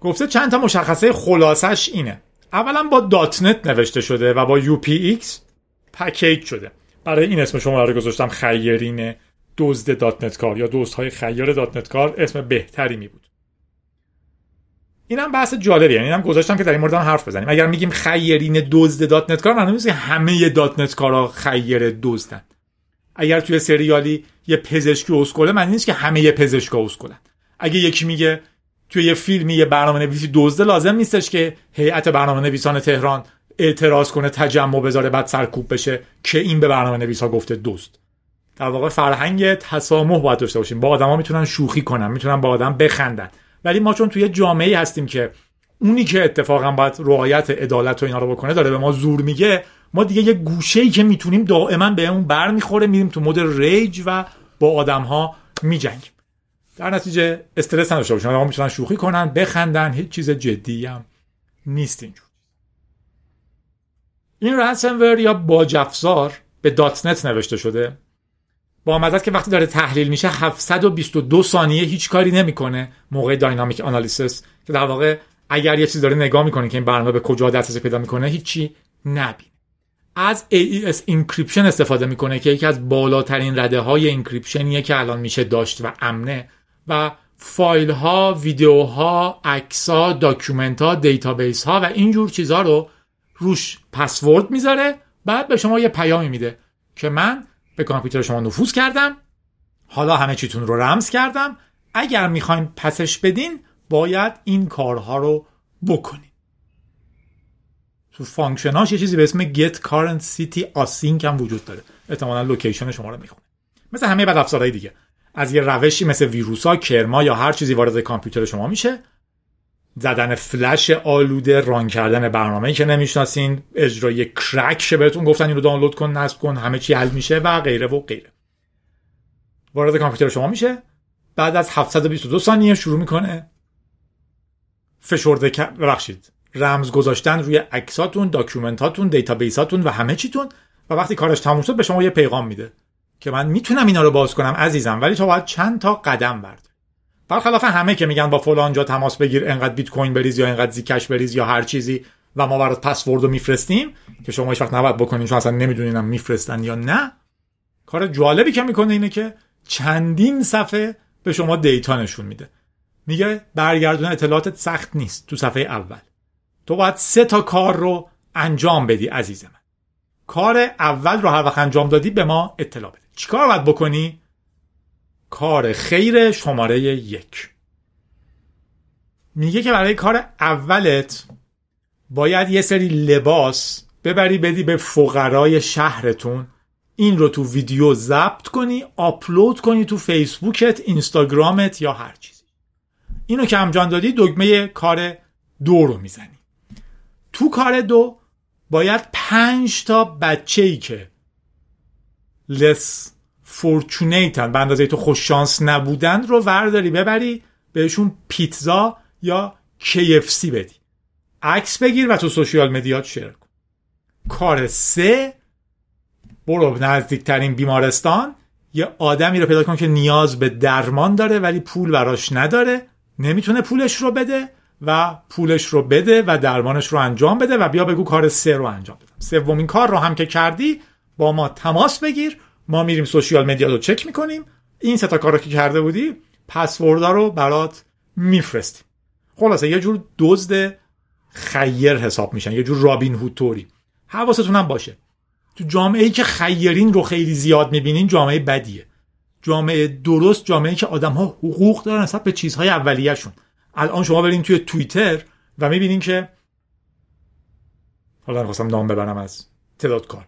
گفته چند تا مشخصه خلاصش اینه. اولا با .NET نوشته شده و با UPX پکیج شده. برای این اسم شما رو گذاشتم خیرین دزد .NET کار یا دوست های خیر .NET کار اسم بهتری می بود. اینم بحث جالبیه. یعنی اینم گذاشتم که در این مورد هم حرف بزنیم. اگر میگیم خیرین دزد .NET کار معنی نیست همه .NET کارا خیر دزدن. اگر توی سریالی یه پزشکی اسکله معنی نیست که همه یه پزشکا اسکلن اگه یکی میگه توی یه فیلمی یه برنامه نویسی دزده لازم نیستش که هیئت برنامه نویسان تهران اعتراض کنه تجمع بذاره بعد سرکوب بشه که این به برنامه نویسا گفته دوست در واقع فرهنگ تسامح باید داشته باشیم. با آدما می‌تونن شوخی کنن می‌تونن با آدم بخندن. ولی ما چون توی جامعه هستیم که اونی که اتفاقا باید رعایت عدالت و اینا رو بکنه داره به ما زور میگه ما دیگه یه گوشه ای که می‌تونیم دائما بهمون بر می‌خوره میریم تو mode rage و با آدم ها میجنگیم. در نتیجه استرس نداشته باشن آدم می‌تونن شوخی کنن بخندن هیچ چیز جدی هم نیست اینجور. این ransomware یا باج‌افزار به .NET نوشته شده. بامزه‌ست که وقتی داره تحلیل میشه 722 ثانیه هیچ کاری نمی‌کنه. موقع dynamic analysis که در واقع اگر یه چیز داره نگاه می‌کنه که این برنامه به کجا دسترسی پیدا می‌کنه هیچی نبینه از AES encryption استفاده می‌کنه که یکی از بالاترین رده های encryption یه که الان میشه داشت و امنه و فایل ها ویدیو ها عکس ها document ها database ها و اینجور چیزها رو روش پسورد می‌ذاره. بعد به شما یه پیامی میده که من به کامپیوتر شما نفوذ کردم. حالا همه چیتون رو رمز کردم. اگر می‌خوایم پسش بدین باید این کارها رو بکنین. تو function اش یه چیزی به اسم get current city async هم وجود داره. احتمالا location شما رو می‌خونه. مثل همه بد افزارهای دیگه. از یه روشی مثل ویروس ها کرما یا هر چیزی وارد کامپیوتر شما میشه. زدن فلش آلوده run کردن برنامه‌ای که نمی‌شناسین. اجرای crack شه بهتون گفتن اینو دانلود کن نصب کن همه چی حل میشه و غیره و غیره. وارد کامپیوتر شما میشه. بعد از 722 ثانیه شروع می‌کنه. فشرده ببخشید. رمز گذاشتن روی عکساتون document اتون database اتون و همه چیتون و وقتی کارش تموم شد به شما یه پیغام میده که من می‌تونم اینا رو باز کنم عزیزم ولی تو باید چند تا قدم برد. برخلاف همه که میگن با فلان جا تماس بگیر انقدر بیت کوین بریز یا انقدر Zcash بریز یا هر چیزی و ما برات پسورد رو میفرستیم که شما هیچ وقت نباید بکنین چون اصلا نمیدونینم میفرستن یا نه کار جالبی که می‌کنه اینه که چندین صفحه به شما دیتا نشون میده. میگه برگردون اطلاعاتت سخت نیست تو صفحه اول. تو باید سه تا کار رو انجام بدی عزیز من. کار اول رو هر وقت انجام دادی به ما اطلاع بده. چیکار باید بکنی؟ کار خیر شماره یک. میگه که برای کار اولت باید یه سری لباس ببری بدی به فقرای شهرتون. این رو تو ویدیو ضبط کنی آپلود کنی تو فیسبوکت اینستاگرامت یا هر چیزی. اینو که انجام دادی دکمه کار دو رو می‌زنی. تو کار دو باید پنج تا بچه ای که less fortunate ان به اندازه تو خوششانس نبودن رو ورداری. ببری بهشون پیتزا یا KFC بدی. عکس بگیر و تو social media ت share کن. کار سه برو نزدیکترین بیمارستان. یه آدمی رو پیدا کن که نیاز به درمان داره ولی پول براش نداره. نمی‌تونه پولش رو بده. و پولش رو بده و درمانش رو انجام بده و بیا بگو کار سه رو انجام بدم. سومین کار رو هم که کردی با ما تماس بگیر. ما میریم سوشیال مدیا رو چک می‌کنیم. این سه تا کار رو که کرده بودی پسوردا رو برات میفرستیم. خلاصه یه جور دزد خیر حساب میشن یه جور رابین هوتوری حواستون هم باشه. تو جامعه ای که خیرین رو خیلی زیاد می‌بینین جامعه بدیه. جامعه درست جامعه ای که آدم ها حقوق دارن نسبت به چیزهای اولیه‌شون. الان شما برین توی توییتر و می‌بینین که حالا خواستم نام ببرم از تعداد کار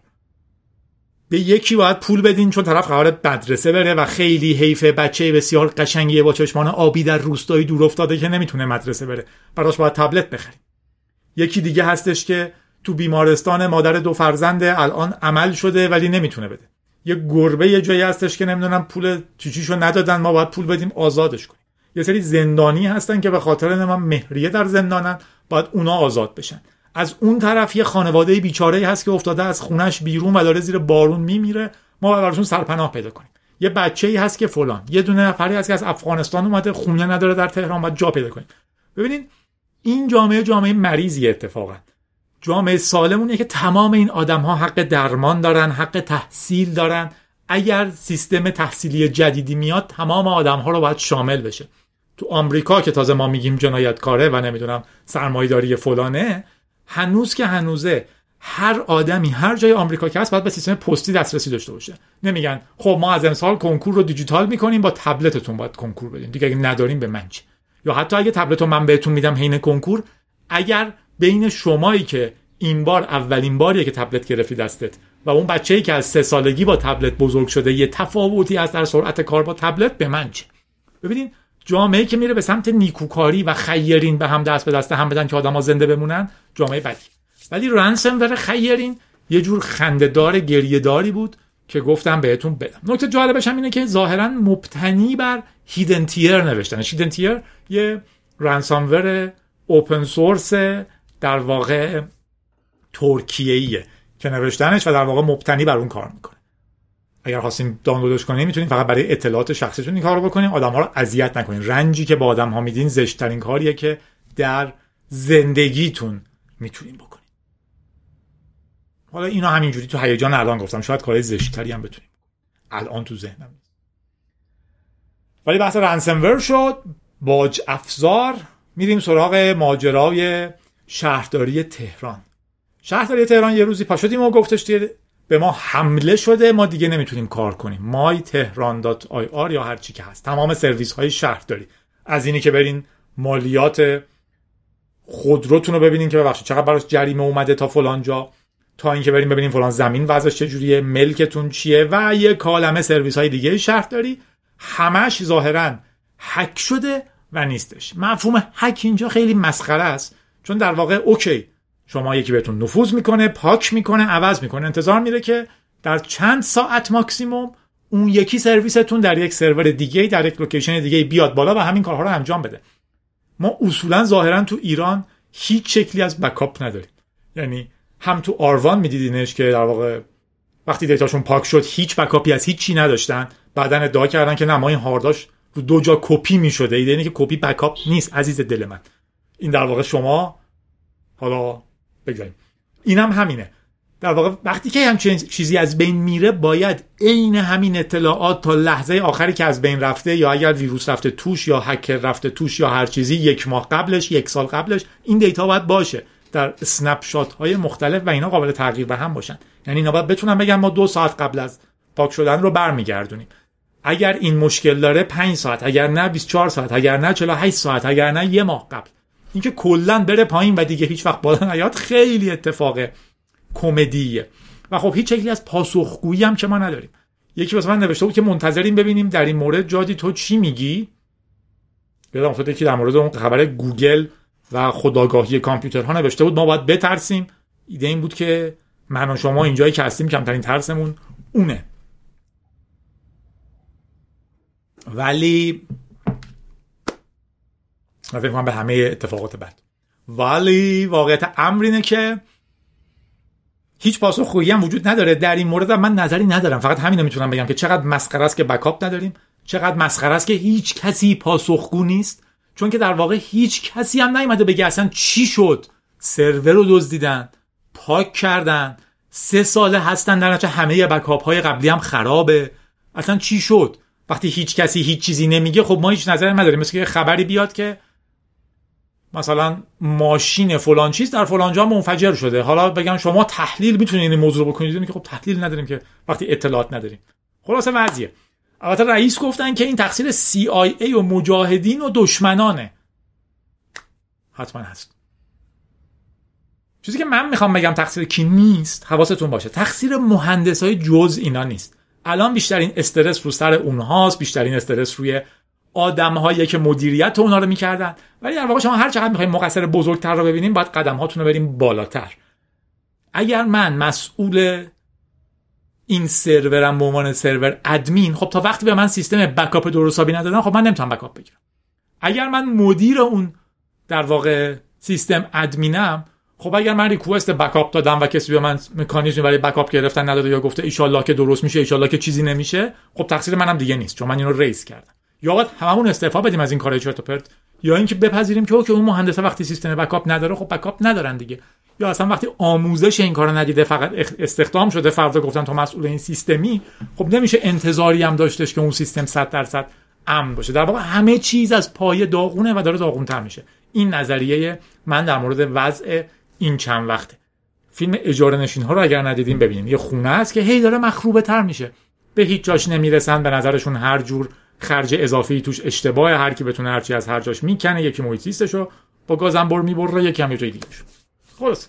به یکی باید پول بدین چون طرف قرار مدرسه بره و خیلی حیفه بچه بسیار قشنگیه با چشمان آبی در روستایی دور افتاده که نمی‌تونه مدرسه بره. براش باید تبلت بخریم. یکی دیگه هستش که تو بیمارستان مادر دو فرزنده الان عمل شده ولی نمی‌تونه بده. یه گربه یه جایی هستش که نمی‌دونم پول چیچیشو ندادن ما باید پول بدیم آزادش کنیم. یه سری زندانی هستن که به خاطر نمیم مهریه در زندانن باید اونا آزاد بشن. از اون طرف یه خانواده بیچاره هست که افتاده از خونش بیرون و داره زیر بارون میمیره. ما براشون سرپناه پیدا کنیم. یه بچه ای هست که فلان. یه دونه نفری هست که از افغانستان اومده خونه نداره در تهران باید جا پیدا کنیم. ببینید این جامعه جامعه مریضی اتفاقا. جامعه سالمونیه که تمام این آدم ها حق درمان دارن حق تحصیل دارن. اگر سیستم تحصیلی جدیدی میاد تمام آدم ها رو باید شامل بشه. تو آمریکا که تازه ما میگیم جنایتکاره و نمی‌دونم سرمایه‌داری فلانه هنوز که هنوزه هر آدمی هر جای آمریکا که هست باید به سیستم پستی دسترسی داشته باشه. نمیگن خب ما از امسال کنکور رو دیجیتال می‌کنیم با تبلتتون باید کنکور بدیم دیگه اگه نداریم به من چی؟ یا حتی اگه تبلت رو من بهتون میدم حین کنکور اگر بین شمایی که این بار اولین باریه که تبلت گرفتی دستت و اون بچه‌ای که از سه سالگی با تبلت بزرگ شده یه تفاوتی از در سرعت کار با تبلت به من چه ببینین جامعه که میره به سمت نیکوکاری و خیرین به هم دست به دست هم بدن که آدما زنده بمونن جامعه بدی. ولی رنسمور خیرین یه جور خندهدار گریهداری بود که گفتم بهتون بدم. نکته جالبش هم اینه که ظاهرا مبتنی بر هیدن تیر نوشتن هیدن تیر یه رنسامور اوپن سورس در واقع ترکیه که نوشتنش و در واقع مبتنی بر اون کار می‌کنه. اگر خواستیم دانلودش کنیم می‌تونیم فقط برای اطلاعات شخصیتون این کار رو بکنیم آدم ها رو اذیت نکنیم رنجی که با آدم ها میدین زشت ترین کاریه که در زندگیتون می‌تونیم بکنیم حالا اینا همینجوری تو هیجان الان گفتم. شاید کارهای زشتری هم بتونیم الان تو ذهنم ولی بحث ransomware شد. باج افزار. میریم سراغ ماجرای شهرداری تهران. شهرداری تهران یه روزی پاشدیم و گفتش به ما حمله شده ما دیگه نمی‌تونیم کار کنیم. my Tehran dot IR یا هر چی که هست. تمام سرویس های شهرداری از اینی که برین مالیات خودروتون رو ببینین که ببخشید چقدر براش جریمه اومده تا فلان جا. تا اینکه بریم ببینیم فلان زمین وضعش چجوریه ملکتون چیه و یه عالمه سرویس های دیگه شهرداری همش ظاهرا هک شده و نیستش. مفهوم هک اینجا خیلی مسخره است. چون در واقع OK شما یکی بهتون نفوذ می‌کنه پاک می‌کنه عوض می‌کنه. انتظار میره که در چند ساعت ماکسیموم اون یکی سرویستون در یک سرور دیگه در یک location دیگه بیاد بالا و همین کارها رو انجام بده. ما اصولا ظاهرا تو ایران هیچ شکلی از backup نداریم. یعنی هم تو آروان میدیدینش که در واقع وقتی data شون پاک شد هیچ backup ی از هیچ چی نداشتن. بعدا ادعا کردن که نه ما این هارداش رو دو جا کپی می‌شده. ایده اینه که کپی backup نیست. عزیز دل من. این در واقع شما حالا بگذاریم. اینم هم همینه. در واقع وقتی که همچین چیزی از بین میره باید عین همین اطلاعات تا لحظه آخری که از بین رفته یا اگر ویروس رفته توش یا هکر رفته توش یا هر چیزی یک ماه قبلش یک سال قبلش این data باید باشه. در اسنپ شات های مختلف و اینا قابل تغییر به هم باشن. یعنی اینا باید بتونن بگن ما دو ساعت قبل از پاک شدن رو برمیگردونیم. اگر این مشکل داره 5 ساعت اگر نه 24 ساعت اگر نه 48 ساعت اگر نه یه ماه قبل. اینکه کلا بره پایین و دیگه هیچ وقت بالا نیاد خیلی اتفاق کمدیه. و خب هیچ شکلی از پاسخگویی هم که ما نداریم. یکی واسه من نوشته بود که منتظریم ببینیم در این مورد جادی تو چی میگی؟ یادم افتاد که در مورد اون خبر گوگل و خداگاهی کامپیوترها نوشته بود. ما باید بترسیم. ایده این بود که من و شما اینجایی که هستیم کمترین ترسمون اونه. ولی فکر به همه اتفاقات بعد ولی واقعیت امر اینه که هیچ پاسخ خویی هم وجود نداره. در این مورد من نظری ندارم. فقط همینو می‌تونم بگم که چقدر مسخره است که بکاپ نداریم. چقدر مسخره است که هیچ کسی پاسخگو نیست. چون که در واقع هیچ کسی هم نیومده بگه اصلا چی شد. سرور رو دزدیدن پاک کردن. سه ساله هستن. در نتیجه همه بکاپ های قبلی هم خرابه. اصلا چی شد؟ وقتی هیچ کسی هیچ چیزی نمیگه خب ما هیچ نظری نداریم. مثل که خبری بیاد که مثلا ماشین فلان چیز در فلان جا منفجر شده. حالا بگم شما تحلیل می‌تونید این موضوع رو بکنید که خب تحلیل نداریم که وقتی اطلاعات نداریم. خلاصه وضعیه. البته رئیس گفتن که این تقصیر CIA و مجاهدین و دشمنانه. حتما هست. چیزی که من می‌خوام بگم تقصیر کی نیست حواستون باشه. تقصیر مهندس های جز اینا نیست. الان بیشترین استرس رو سر اونهاست بیشترین استرس روی آدم هایی که مدیریت اونها رو می‌کردن. ولی در واقع شما هر چقدر می‌خوایم مقصر بزرگتر رو ببینیم باید قدم هاتون رو بریم بالاتر. اگر من مسئول این سرورم به عنوان server admin خب تا وقتی به من سیستم backup درست حسابی ندادن خب من نمی‌تونم backup بگیرم. اگر من مدیر اون در واقع system admin م خب اگر من request backup دادم و کسی به من مکانیزمی برای backup گرفتن نداده یا گفته ایشالله که درست میشه ایشالله که چیزی نمیشه خب تقصیر منم دیگه نیست چون من اینو raise کردم. یا باید هممون استعفا بدیم از این کار چرت و پرت یا اینکه بپذیریم که OK اون مهندس وقتی سیستم backup نداره خب backup ندارن دیگه. یا اصلا وقتی آموزش این کارو ندیده فقط استخدام شده فردا گفتن تو مسئول این سیستمی خب نمیشه انتظاری هم داشتش که اون سیستم 100 درصد امن باشه. در واقع همه چیز از پایه داغونه و داره داغونتر میشه. این نظریه من در مورد وضع این چند وقته. فیلم اجاره نشین ها رو اگر ندیدیم ببینیم. یه خونه است که هی داره مخروبه تر میشه. به هیچ جاش نمی‌رسن به نظرشون هر جور خرج اضافی توش اشتباه هر کی بتونه هرچی از هر جاش می‌کنه یکی محیط زیستشو با گازنبر می‌بره یکی هم یه جای دیگه خلاص.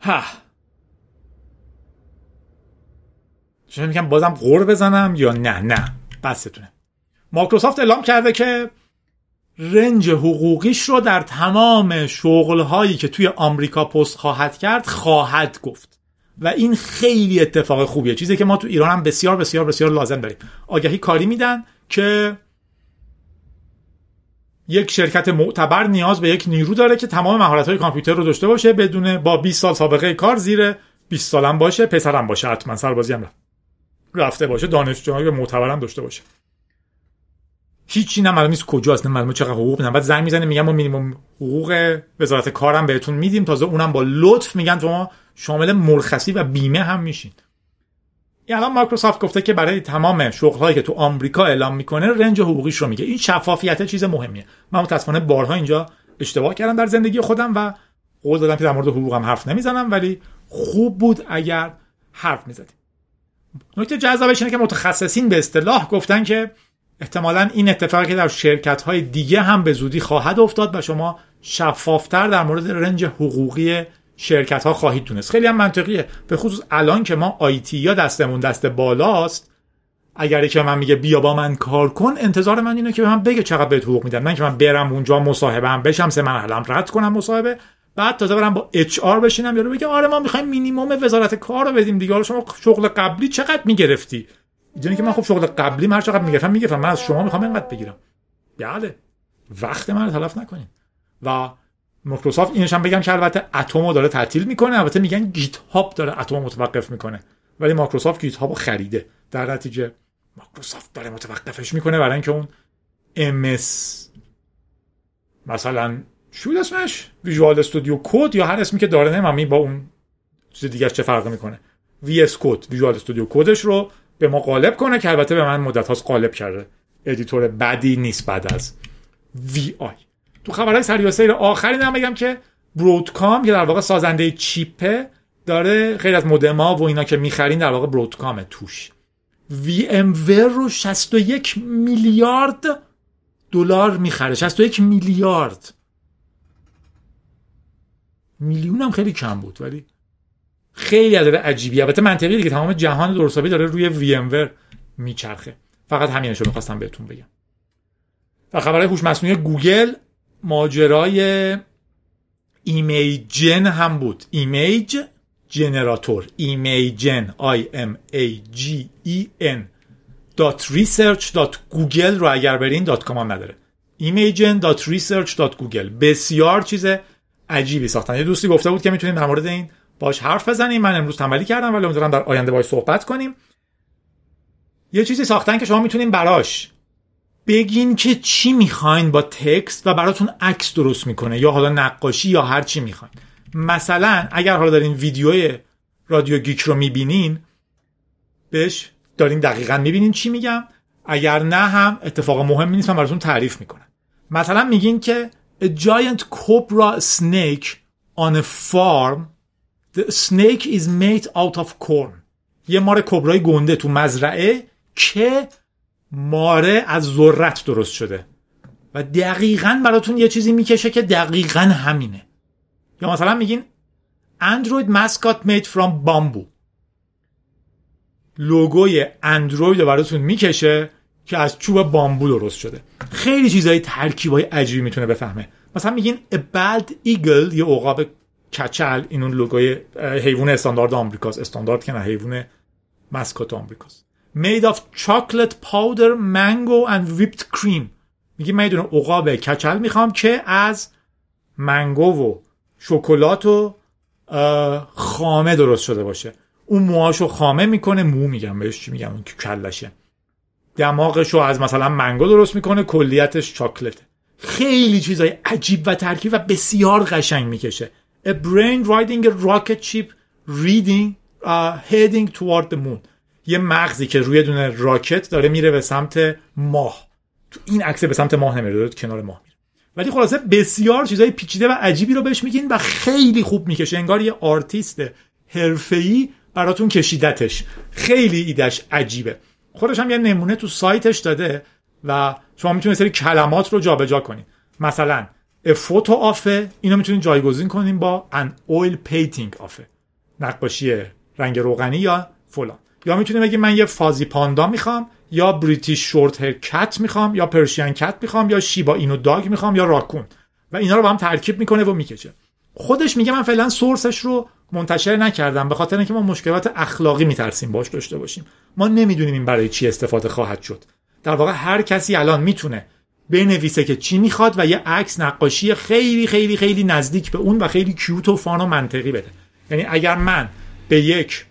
ها. چون میگم بازم غور بزنم یا نه؟ نه. بستونه مایکروسافت اعلام کرده که رنج حقوقیش رو در تمام شغلهایی که توی آمریکا پست خواهد کرد خواهد گفت. و این خیلی اتفاق خوبیه. چیزی که ما تو ایران هم بسیار بسیار بسیار لازم داریم. آگهی کاری میدن که یک شرکت معتبر نیاز به یک نیرو داره که تمام مهارت های کامپیوتر رو داشته باشه بدون با 20 سال سابقه کار زیر 20 سالم باشه پسرم باشه حتما سربازی هم رفته باشه دانشجوهای معتبرم داشته باشه. هیچی نه معلوم نیست کجاست نه معلوم چقدر حقوق نه. بعد زنگ می‌زنه میگم ما مینیمم حقوق وزارت کارم بهتون میدیم. تازه اونم با لطف میگن شما شامل مرخصی و بیمه هم میشین. این الان مایکروسافت گفته که برای تمام شغلهایی که تو آمریکا اعلام می‌کنه رنج حقوقیش رو میگه. این شفافیت چیز مهمیه. من متاسفانه بارها اینجا اشتباه کردم در زندگی خودم و قول دادم که در مورد حقوقم حرف نمی‌زنم ولی خوب بود اگر حرف می‌زدیم. نکته جذابش اینه که متخصصین به اصطلاح گفتن که احتمالا این اتفاقی که در شرکت های دیگه هم به زودی خواهد افتاد و شما شفافتر در مورد رنج حقوقی شرکت ها خواهید تونست. خیلی هم منطقیه. به خصوص الان که ما آیتی یا دستمون دست بالاست اگر که من میگه بیا با من کار کن انتظار من اینه که به من بگه چقدر بهت حقوق میدم نه که من برم اونجا مصاحبه هم بشم سه مرحله رد کنم مصاحبه بعد تازه برم با اچ آر بشینم یارو بگه آره ما می‌خوایم مینیمم وزارت کار رو بدیم دیگه. شما شغل قبلی چقدر می‌گرفتی؟ اینجوری که من خب شغل قبلی هر چقدر می‌گرفتم می‌گرفتم. من از شما می‌خوام اینقدر بگیرم. بله. وقت من رو تلف نکنین. و مایکروسافت اینش هم بگم که البته Atom و داره تعطیل می‌کنه البته میگن GitHub داره Atom و متوقف می‌کنه. ولی مایکروسافت GitHub خریده. در نتیجه مایکروسافت داره متوقفش می‌کنه برای اینکه اون ام مثلا شو اسمش؟ Visual Studio Code یا هر اسمی که داره نمی‌دونم با اون چیز دیگه چه فرق می‌کنه. VS Code Visual Studio Code ش رو به ما قالب کنه که البته به من مدت هاست قالب کرده. editor بدی نیست بعد از وی آی تو خبرهای سری و سیر آخری هم بگم که Broadcom که در واقع سازنده chip ه داره خیلی از مودما و اینا که می‌خرین در واقع Broadcom ه توش. وی ام رو 61 میلیارد دلار می‌خره. 61 میلیارد. میلیون هم خیلی کم بود ولی خیلی عدد عجیبی البته منطقی دیگه تمام جهان درست حسابی داره روی VM میچرخه. فقط همینش رو می‌خواستم بهتون بگم. و خبرهای هوش مصنوعی گوگل ماجرای Imagen هم بود. image generator. Imagen. I M A G E N dot research dot google رو اگر برین dot com هم نداره. Imagen dot research dot google بسیار چیز عجیبی ساختن. یه دوستی گفته بود که می‌تونیم در مورد این باش حرف بزنیم. من امروز تنبلی کردم ولی امیدوارم در آینده باش صحبت کنیم. یه چیزی ساختن که شما می‌تونین براش بگین که چی می‌خواین با تکست و براتون عکس درست می‌کنه یا حالا نقاشی یا هر چی می‌خواین. مثلا اگر حالا دارین ویدیوی رادیو گیک رو می‌بینین بهش دارین دقیقا می‌بینین چی میگم. اگر نه هم اتفاق مهمی نیست من براتون تعریف می‌کنم. مثلا میگین که a giant cobra snake on a farm. The snake is made out of corn. یه مار کبرای گنده تو مزرعه که ماره از ذرت درست شده. و دقیقا براتون یه چیزی می‌کشه که دقیقا همینه. یا مثلا میگین اندروید مسکات made from bamboo. لوگوی اندروید رو براتون می‌کشه که از چوب بامبو درست شده. خیلی چیزای ترکیبای عجیبی می‌تونه بفهمه. مثلا میگین a bald eagle یه عقاب کچل این اون لوگوی حیوان استاندارد آمریکاست. استاندارد که نه حیوان مسکات آمریکاست. Made of chocolate powder mango and whipped cream. میگه من یه دونه عقاب کچل می‌خوام که از منگو و شکلات و خامه درست شده باشه. اون موهاشو خامه می‌کنه مو میگم بهش چی میگم اون کلشه. دماغشو از مثلا منگو درست می‌کنه کلیتش چاکلته. خیلی چیزای عجیب و ترکیب و بسیار قشنگ می‌کشه. A brain riding a rocket ship reading uh, heading toward the moon. یه مغزی که روی دونه rocket داره میره به سمت ماه. تو این عکس به سمت ماه نمیره کنار ماه میره. ولی خلاصه بسیار چیزای پیچیده و عجیبی رو بهش میگین و خیلی خوب می‌کشه. انگار یه آرتیست حرفه‌ای براتون کشیدتش. خیلی ایدش عجیبه. خودش هم یه نمونه تو سایتش داده و شما می‌تونید سری کلمات رو جابجا کنید. مثلا a photo آفه اینو می‌تونید جایگزین کنین با an oil painting آفه نقاشی رنگ روغنی یا فلان. یا می‌تونید بگید من یه فازی پاندا می‌خوام یا بریتیش شورت هر کت می‌خوام یا پرشین کت می‌خوام یا شیبا اینو داگ می‌خوام یا راکون. و اینا رو با هم ترکیب می‌کنه و می‌کشه. خودش میگه من فعلا سورسش رو منتشر نکردم به خاطر اینکه ما مشکلات اخلاقی میترسیم باش داشته باشیم. ما نمی‌دونیم این برای چی استفاده خواهد شد. در واقع هر کسی الان می‌تونه بنویسه که چی می‌خواد و یه عکس نقاشی خیلی خیلی خیلی نزدیک به اون و خیلی کیوت و فان و منطقی بده. یعنی اگر من به یک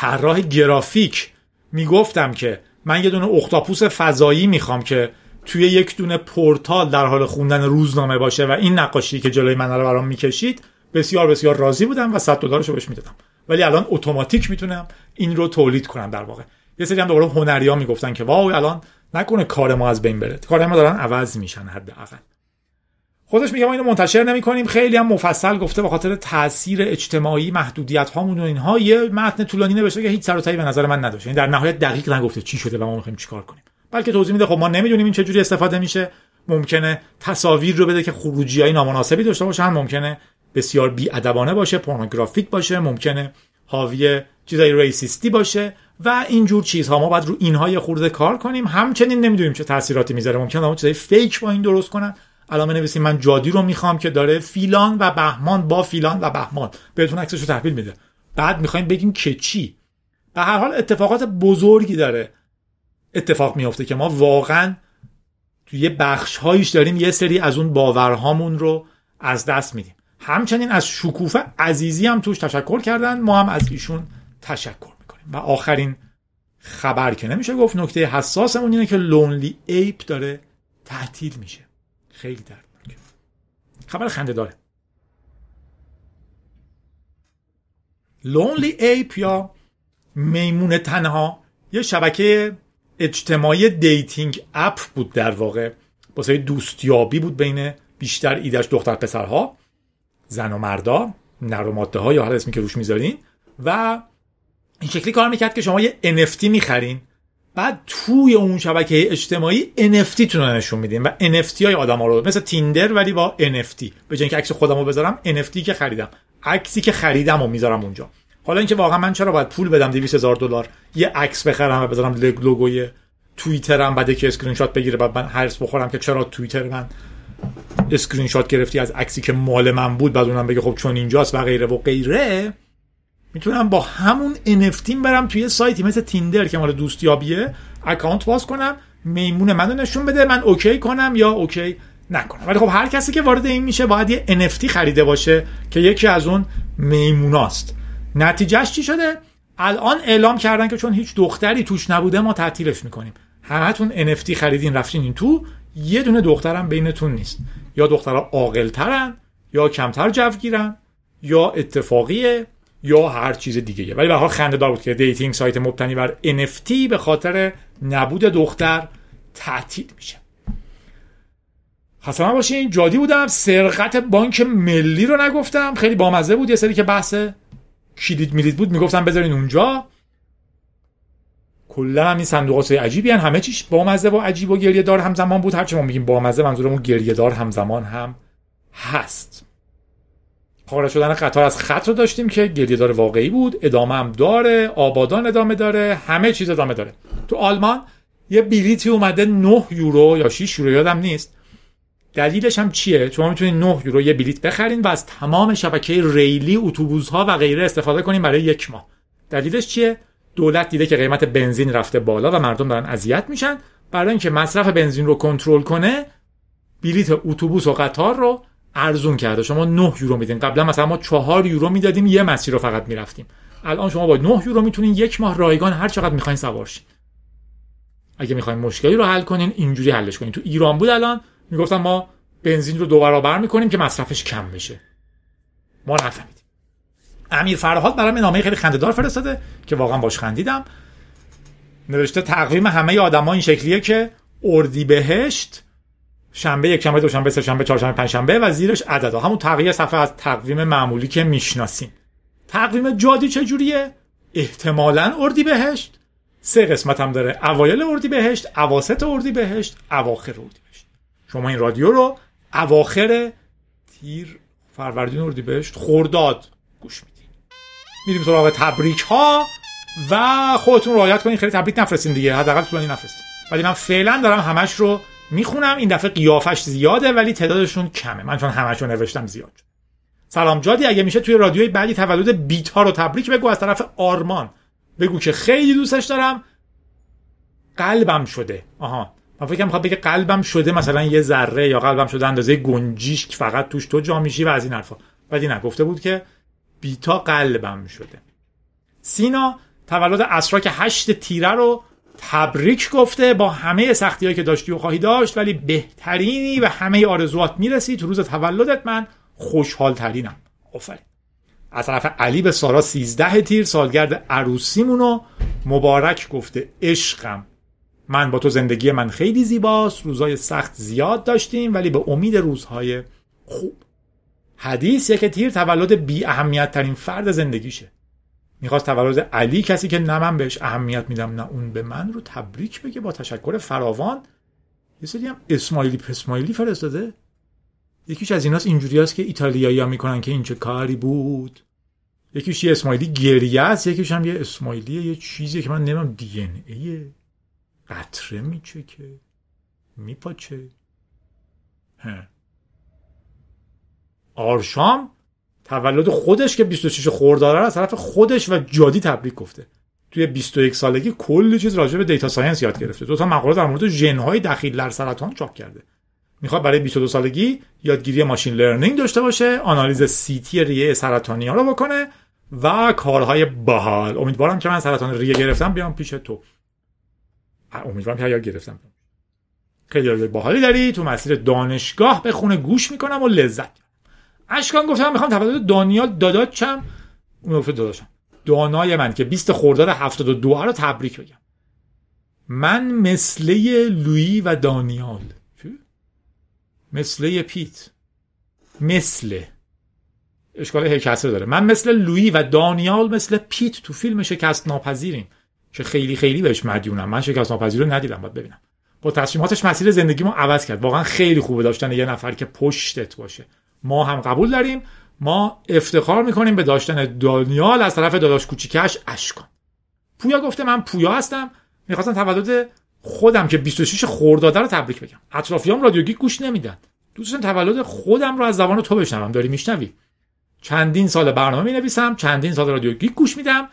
طراح گرافیک. می‌گفتم که من یه دونه اختاپوس فضایی می‌خوام که توی یک دونه پورتال در حال خوندن روزنامه باشه و این نقاشی که جلوی من رو برام می‌کشید بسیار بسیار راضی بودم و 100 دلارشو بهش می‌دادم. ولی الان اتوماتیک می‌تونم این رو تولید کنم در واقع. یه سری هم دوباره هنریا می‌گفتن که واو الان نکنه کار ما از بین بره. کار ما دارن عوض میشن حداقل. خودش میگه ما اینو منتشر نمی کنیم خیلی هم مفصل گفته به خاطر تاثیر اجتماعی محدودیت هامون و اینها. یه متن طولانی نوشته که هیچ سر به نظر من نداشت. یعنی در نهایت دقیق نگفته چی شده و ما می‌خوایم چیکار کنیم. بلکه توضیح میده خب ما نمی‌دونیم این چجوری استفاده میشه. ممکنه تصاویر رو بده که خروجی های نامناسبی داشته باشن ممکنه بسیار ادبانه باشه پورنوگرافیک باشه. ممکنه حاوی چیزای ریسیستی باشه. و اینجور چیزها. ما باید رو اینها یه خورده کار کنیم. همچنین نمی‌دونیم چه تاثیراتی می‌ذاره. ممکنه اون چیزای فیک با این درست کنن. الان نویسیم من جادی رو می‌خوام که داره فیلان و بهمان با فیلان و بهمان. بهتون عکسش رو تحویل میده. بعد می‌خوایم بگیم که چی؟ به هر حال اتفاقات بزرگی داره. اتفاق میافته که ما واقعا توی یه بخش هایش داریم یه سری از اون باورهامون رو از دست میدیم. همچنین از شکوفه عزیزی هم توش تشکر کردن. ما هم از ایشون تشکر می‌کنیم. و آخرین خبر که نمیشه گفت نکته حساسمون اینه که Lonely Ape داره تعطیل میشه. خیلی دردناکه. خبر خنده داره. Lonely Ape یا میمون تنها یه شبکه اجتماعی dating app بود در واقع. واسه دوستیابی بود بین بیشتر ایدش دختر پسرها زن و مردا نر و ماده ها یا هر اسمی که روش می‌ذارین. و این شکلی کار می‌کرد که شما یه NFT می‌خرین. بعد توی اون شبکه اجتماعی NFT تون رو نشون میدین و NFT های آدم ها رو مثل تیندر ولی با NFT به جای اینکه عکس خودم رو بذارم NFT که خریدم. عکسی که خریدم و می‌ذارم اونجا. حالا اینکه واقعا من چرا باید پول بدم 200 هزار دلار یه عکس بخرم و بذارم لوگوی توییترم بعد که اسکرین شات بگیره بعد من حرص بخورم که چرا توییتر من اسکرین شات گرفتی از عکسی که مال من بود بعد اونم بگه خب چون اینجاست و غیره و غیره. می‌تونم با همون NFT برم توی سایتی مثل تیندر که مال دوستیابیه account باز کنم میمون منو نشون بده من OK کنم یا OK نکنم. ولی خب هر کسی که وارد این میشه باید یه NFT خریده باشه که یکی از اون میموناست. نتیجهش چی شده؟ الان اعلام کردن که چون هیچ دختری توش نبوده ما تعطیلش می‌کنیم. همتون NFT خریدین رفتین این تو یه دونه دخترم بینتون نیست. یا دخترها عاقلترن یا کمتر جوگیرن یا اتفاقیه. یا هر چیز دیگه. ولی به خنده دار بود که dating site مبتنی بر NFT به خاطر نبود دختر تعطیل میشه. حسنا باشین جادی بودم. سرقت بانک ملی رو نگفتم. خیلی بامزه بود. یه سری که بحث کلید میلید بود می‌گفتم بذارین اونجا. کلا هم این صندوقات عجیبی هن. همه چیش بامزه و عجیب و گریه دار همزمان بود. هرچی ما میگیم بامزه منظورمون گریه دار همزمان هم هست. خارج شدن قطار از خط رو داشتیم که گریه دار واقعی بود ادامه هم داره آبادان ادامه داره همه چیز ادامه داره. تو آلمان یه بلیتی اومده 9 یورو یا 6 یورو یادم نیست. دلیلش هم چیه؟ شما می‌تونید 9 یورو یه بلیت بخرین و از تمام شبکه ریلی اتوبوس ها و غیره استفاده کنین برای یک ماه. دلیلش چیه؟ دولت دیده که قیمت بنزین رفته بالا و مردم دارن اذیت میشن. برای اینکه مصرف بنزین رو کنترل کنه بلیت اتوبوس و قطار رو ارزون کرده. شما 9 یورو میدین. قبلا مثلا ما 4 یورو می‌دادیم یه مسیر رو فقط می‌رفتیم. الان شما با 9 یورو می‌تونین یک ماه رایگان هر چقدر می‌خواین سوار اگه می‌خواین مشکلی رو حل کنین اینجوری حلش کنین. تو ایران بود الان می‌گفتن ما بنزین رو دو برابر می‌کنیم که مصرفش کم بشه. ما نفهمیدیم. امیر فرهاد برام نامه خیلی خندهدار فرستاده که واقعا باش خندیدم. نوشته تقویم همه آدما این شکلیه که اردی بهشت شنبه یک شنبه دوشنبه سه شنبه چهارشنبه پنجشنبه و زیرش عددا همون تغییر صفحه از تقویم معمولی که می‌شناسین تقویم جادی چجوریه؟ احتمالا اردی بهشت سه قسمت هم داره. اوایل اردی بهشت اواسط اردی بهشت اواخر اردی بهشت شما این رادیو رو اواخر تیر فروردین اردی بهشت خورداد گوش میدین. میریم سراغ تبریک ها و خودتون رعایت کنین. خیلی تبریک نفرستین دیگه. حداقل طولانی نفرستین. ولی من فعلا دارم همش رو می‌خونم. این دفعه قیافش زیاده ولی تعدادشون کمه. من چون همش رو نوشتم زیاد سلام جادی اگه میشه توی رادیوی بعدی تولد بیت ها رو تبریک بگو از طرف آرمان. بگو که خیلی دوستش دارم. قلبم شده. آها. من فکر می‌خواد بگه قلبم شده مثلا یه ذره یا قلبم شده اندازه گنجیش فقط توش تو جا میشی و از این حرفا. ولی نه گفته بود که بیتا قلبم شده. سینا تولد اسرا که هشت تیره رو تبریک گفته با همه سختی که داشتی و خواهی داشت ولی بهترینی و همه آرزوات می‌رسی. تو روز تولدت من خوشحال ترینم آفرین. از طرف علی به سارا 13 تیر سالگرد عروسیمونو مبارک گفته. عشقم. من با تو زندگی من خیلی زیباست. روزهای سخت زیاد داشتیم ولی به امید روزهای خوب. حدیث یک تیر تولد بی اهمیت ترین فرد زندگیشه. می‌خواست تولد علی کسی که نه من بهش اهمیت میدم نه اون به من رو تبریک بگه با تشکر فراوان. یه سری هم اسمایلی پسمایلی فرستاده. یکیش از ایناست اینجوری است که ایتالیایی ها می‌کنن که این چه کاری بود. یکیش یه اسمایلی گریه است یکیش هم یه اسمایلی یه چیزی که من نمیم دی ان ایه قطره میچکه میپاچه. آرشام تولد خودش که 26 خورداره از طرف خودش و جادی تبریک گفته. توی 21 سالگی کلی چیز راجع به data science یاد گرفته. دو تا مقاله در مورد ژن‌های دخیل در سرطان چاپ کرده. می‌خواد برای 22 سالگی یادگیری machine learning داشته باشه آنالیز CT ریه سرطانی ها رو بکنه و کارهای باحال. امیدوارم که من سرطان ریه گرفتم بیام پیش تو. امیدوارم که یاد گرفتم. خیلی باحالی داری تو مسیر دانشگاه به خونه گوش می‌کنم و لذت اشکان گفتم می‌خوام تولد دانیال داداچم اون گفت داداشم دانای من که 20 خرداد 72 رو تبریک بگم. من مثله لویی و دانیال. مثله پیت. مثل. اشکال هی داره. من مثل لویی و دانیال مثل پیت تو فیلم شکست ناپذیریم که خیلی خیلی بهش مدیونم. من شکست ناپذیر رو ندیدم باید ببینم. با تصمیماتش مسیر زندگیمو عوض کرد. واقعا خیلی خوبه داشتن یه نفر که پشتت باشه. ما هم قبول داریم. ما افتخار می‌کنیم به داشتن دانیال از طرف داداش کوچیکش اشکان پویا گفته من پویا هستم. می‌خواستم تولد خودم که 26 خرداده رو تبریک بگم. اطرافیام رادیو گیک گوش نمیدن. دوستان تولد خودم رو از زبان تو بشنوم. داری میشنوی؟ چندین سال برنامه می نویسم چندین سال رادیو گیک گوش میدم.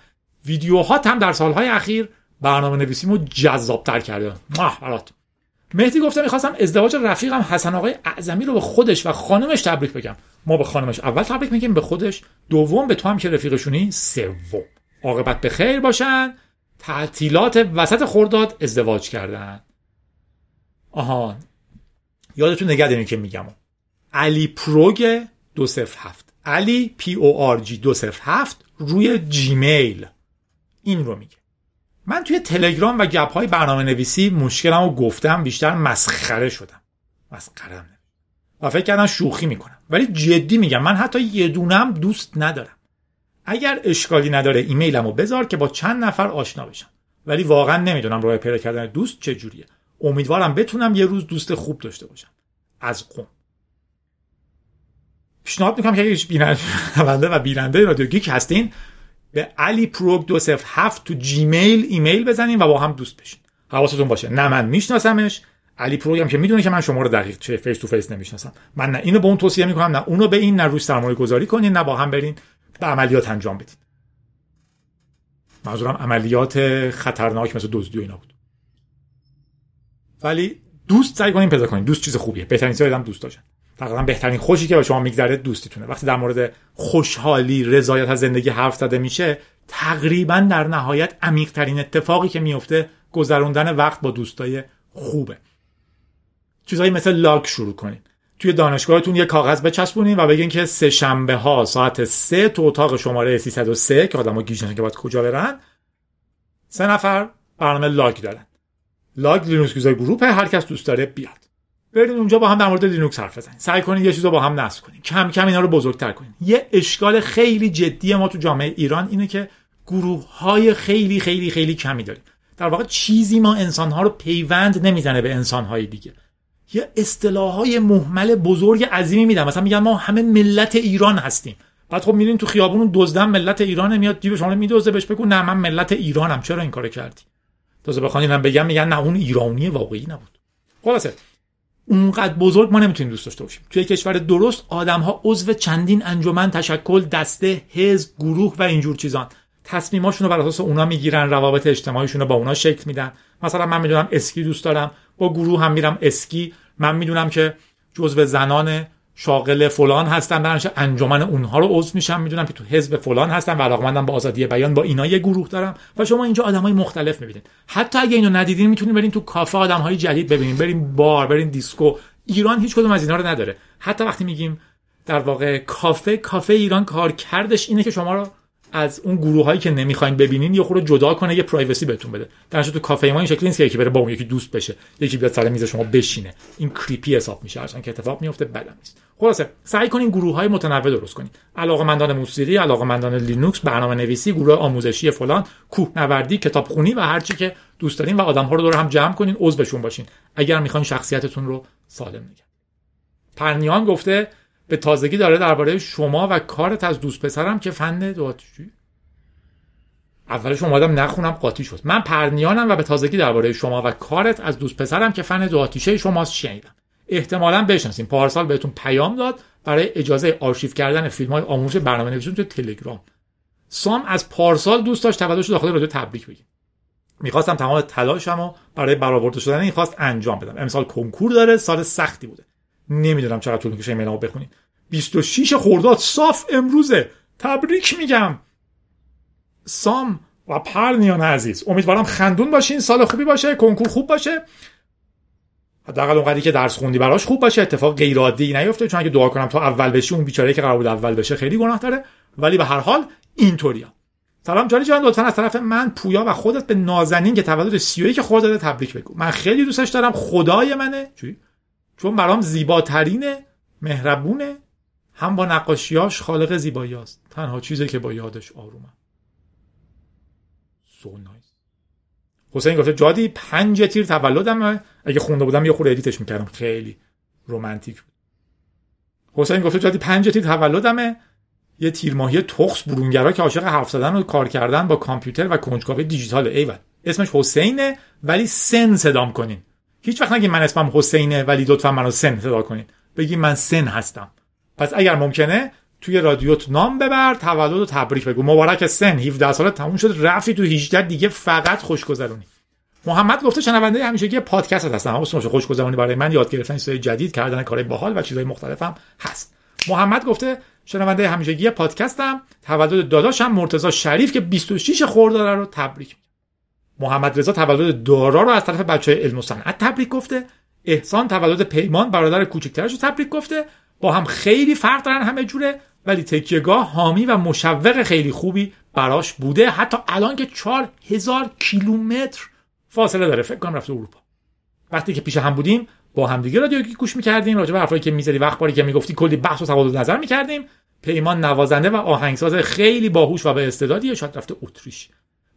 ویدیوها هم در سالهای اخیر برنامه نویسیمو جذابتر کرده برات. مهدی گفته می‌خواستم ازدواج رفیقم حسن آقای اعظمی رو به خودش و خانمش تبریک بگم. ما به خانمش اول تبریک میگیم به خودش. دوم به تو هم که رفیقشونی. سوم عاقبت به خیر باشن. تعطیلات وسط خورداد ازدواج کردن. آها یادتون نگه دارین که میگم. علی پروگ 207 علی پی او آر جی 207 روی جیمیل این رو میگه. من توی تلگرام و گپ های برنامه نویسی مشکلم رو گفتم بیشتر مسخره شدم. مسخرم و فکر کردم شوخی می‌کنم. ولی جدی میگم من حتی یه دونم دوست ندارم. اگر اشکالی نداره ایمیلمو بذار که با چند نفر آشنا بشم. ولی واقعا نمی‌دونم راه پیدا کردن دوست چجوریه امیدوارم بتونم یه روز دوست خوب داشته باشم. از قوم. پیشنهاد می‌کنم که اگه بیننده و بیننده رادیو گیک هستین به علی پروگ 207 تو جیمیل ایمیل بزنین و با هم دوست بشین. حواستون باشه. نه من میشناسمش. علی پروگ هم که می‌دونه که من شما رو دقیق چه face to face نمی‌شناسم. من نه اینو به اون توصیه می‌کنم نه اونو به این نه روش سرمایه گذاری کنین نه با هم برین به عملیات انجام بدین. منظورم عملیات خطرناک مثل دزدی و اینا بود. ولی دوست سعی کنین پیدا کنین. دوست چیز خوبیه. بهترین چیز دوست داشتن. تقریبا بهترین خوشی که به شما میگذره دوستیتونه. وقتی در مورد خوشحالی رضایت از زندگی حرف زده میشه تقریبا در نهایت عمیق ترین اتفاقی که میفته گذروندن وقت با دوستای خوبه. چیزهایی مثل LUG شروع کنین. توی دانشگاهتون یه کاغذ بچسبونین و بگین که سه شنبه ها ساعت سه تو اتاق شماره 303 که آدم‌ها گیج که باید کجا برن سه نفر برنامه LUG دارن. LUG Linux group هر کس دوست داره بیاد. برید اونجا با هم در مورد لینوکس حرف بزنید. سعی کنید یه چیزو با هم نصب کنید. کم کم اینا رو بزرگتر کنید. یه اشکال خیلی جدی ما تو جامعه ایران اینه که گروه های خیلی خیلی خیلی کمی داریم. در واقع چیزی ما انسان ها رو پیوند نمی‌زنه به انسان های دیگه. یه اصطلاح های محمل بزرگ عظیمی میدن. مثلا میگن ما همه ملت ایران هستیم. بعد خب میرین تو خیابون دزدم ملت ایران میاد جیب شما میدوزه بهش بگو نه من ملت ایرانم. چرا این کارو کردی؟ تازه بخوان بگم میگن نه اون ایرانی واقعی نبود. خلاصه اونقدر بزرگ ما نمی‌تونیم دوست داشته باشیم. توی کشور درست آدم ها عضو چندین انجمن تشکل دسته حزب گروه و اینجور چیزان. تصمیماشون رو بر اساس اونا می‌گیرن روابط اجتماعیشون رو با اونا شکل میدن. مثلا من می‌دونم اسکی دوست دارم با گروه هم میرم اسکی. من می‌دونم که جزو زنان شاغل فلان هستن برنش انجمن اونها رو عضو میشم می‌دونم که تو حزب فلان هستن و علاقمندم با آزادی بیان با اینا یه گروه دارم و شما اینجا آدمای مختلف می‌بینید. حتی اگه اینو ندیدین می‌تونید برین تو کافه آدمهای جدید ببینید برین بار برین دیسکو. ایران هیچ کدوم از اینا رو نداره. حتی وقتی میگیم در واقع کافه کافه ایران کار کردش اینه که شما رو از اون گروه هایی که نمی‌خواین ببینین یه خورده جدا کنه یه privacy بهتون بده. در تو کافه ما این شکلی نیست که یکی بره با اون یکی دوست بشه یکی بیاد سر میز شما بشینه. این creepy حساب میشه. هرچند که اتفاق میفته بدم نیست. خلاصه سعی کنین گروه های متنوع درست کنین. علاقه موسیقی علاقه لینوکس برنامه نویسی گروه آموزشی فلان کوهنوردی کتابخونی و هرچی که دوست دارین و آدم ها رو دور هم جمع کنین عضوشون باشین. اگر می‌خواین شخصیتتون رو سالم نگه. پرنیان گفته به تازگی داره درباره شما و کارت از دوست پسرم که فن داتشی اولش اومدم نخونم قاطی شد. من پرنیانم و به تازگی درباره شما و کارت از دوست پسرم که فن دو شماست شنیدم. احتمالا بشناسیم پارسال بهتون پیام داد برای اجازه آرشیو کردن فیلم های آموزش برنامه نویسی تو تلگرام. سام از پارسال دوست داشت تولدش داخل رادیو تبریک بگیم می‌خواستم تمام تلاشم برای برآورده شدن این خواست انجام بدم. امسال کنکور داره سال سختی بوده. نمی‌دونم چقدر طول می‌کشه ایمیلمو بخونید 26 خرداد صاف امروزه. تبریک میگم. سام و پرنیان عزیز امیدوارم خندون باشین سال خوبی باشه کنکور خوب باشه. حداقل اونقدری که درس خوندی براش خوب باشه اتفاق غیر عادی نیفته چون اگه دعا کنم تا اول بشی اون بیچاره که قرار بود اول بشه خیلی گناه داره ولی به هر حال اینطوریا. سلام جادی جان لطفا از طرف من پویا و خودت به نازنین که تولد 31 خرداد تبریک بگو. من خیلی دوستش دارم خدای منه. چی؟ چون برام زیباترینه مهربونه. هم با نقاشیاش خالق زیبایی است تنها چیزی که با یادش آرومم so nice حسین گفته جادی پنج تیر تولدم اگه خونده بودم یه خورده edit ش می‌کردم. خیلی رومانتیک بود. حسین گفته جادی پنج تیر تولدمه. یه تیرماهی تخس برونگرا که عاشق حرف زدن و کار کردن با کامپیوتر و کنجکاوی دیجیتال ایول. اسمش حسینه ولی سن صدام کنین. هیچ وقت نگید من اسمم حسینه ولی لطفا منو سن صدا کنین. بگی من سن هستم. پس اگر ممکنه توی رادیوت نام ببر تولد و تبریک بگو. مبارک سن 17 ساله تموم شد رفتی تو 18 دیگه فقط خوشگذرونی. محمد گفته شنونده همیشگی پادکست هستم. حواستون باشه خوشگذرونی برای من یاد گرفتن چیزای جدید کردن کارهای باحال و چیزهای مختلفم هست. محمد گفته شنونده همیشگی پادکستم. تولد داداشم مرتضی شریف که 26 خرداد رو تبریک محمد رضا تولد دارا رو از طرف بچه های علم و صنعت تبریک گفته. احسان تولد پیمان برادر کوچکترش رو تبریک گفته. با هم خیلی فرق دارن همه جوره ولی تکیهگاه حامی و مشوق خیلی خوبی براش بوده. حتی الان که چهار هزار کیلومتر فاصله داره. فکر کنم رفته اروپا. وقتی که پیش هم بودیم با همدیگه رادیو گوش می‌کردیم راجع به حرفایی که می‌زدی وقت باری که می‌گفتی کلی بحث و تبادل نظر می‌کردیم. پیمان نوازنده و آهنگساز خیلی باهوش و به استعدادیه. شاید رفته اتریش.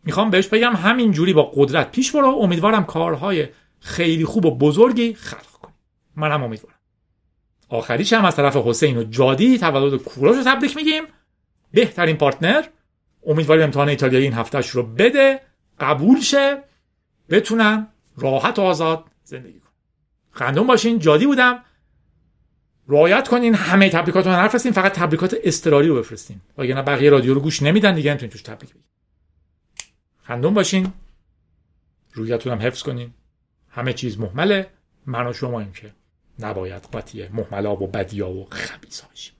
می‌خوام بهش بگم همین جوری با قدرت پیش برو. امیدوارم کارهای خیلی خوب و بزرگی خلق کنی. منم امیدوارم. آخریش هم از طرف حسین و جادی تولد کوروش رو تبریک میگیم. بهترین پارتنر. امیدواریم امتحان ایتالیایی این هفتهش رو بده. قبول شه. بتونن راحت و آزاد زندگی کن خندون باشین. جادی بودم. رعایت کنین. همه تبریکات رو نفرستین فقط تبریکات استراری رو بفرستین. وگرنه بقیه رادیو رو گوش نمیدن دیگه. نمی‌تونین توش تبریک بگین خندون باشین. رویتون هم حفظ کنین. همه چیز محمله. من و شما که نباید قاطی محملا و بدیا و خبیثا بشیم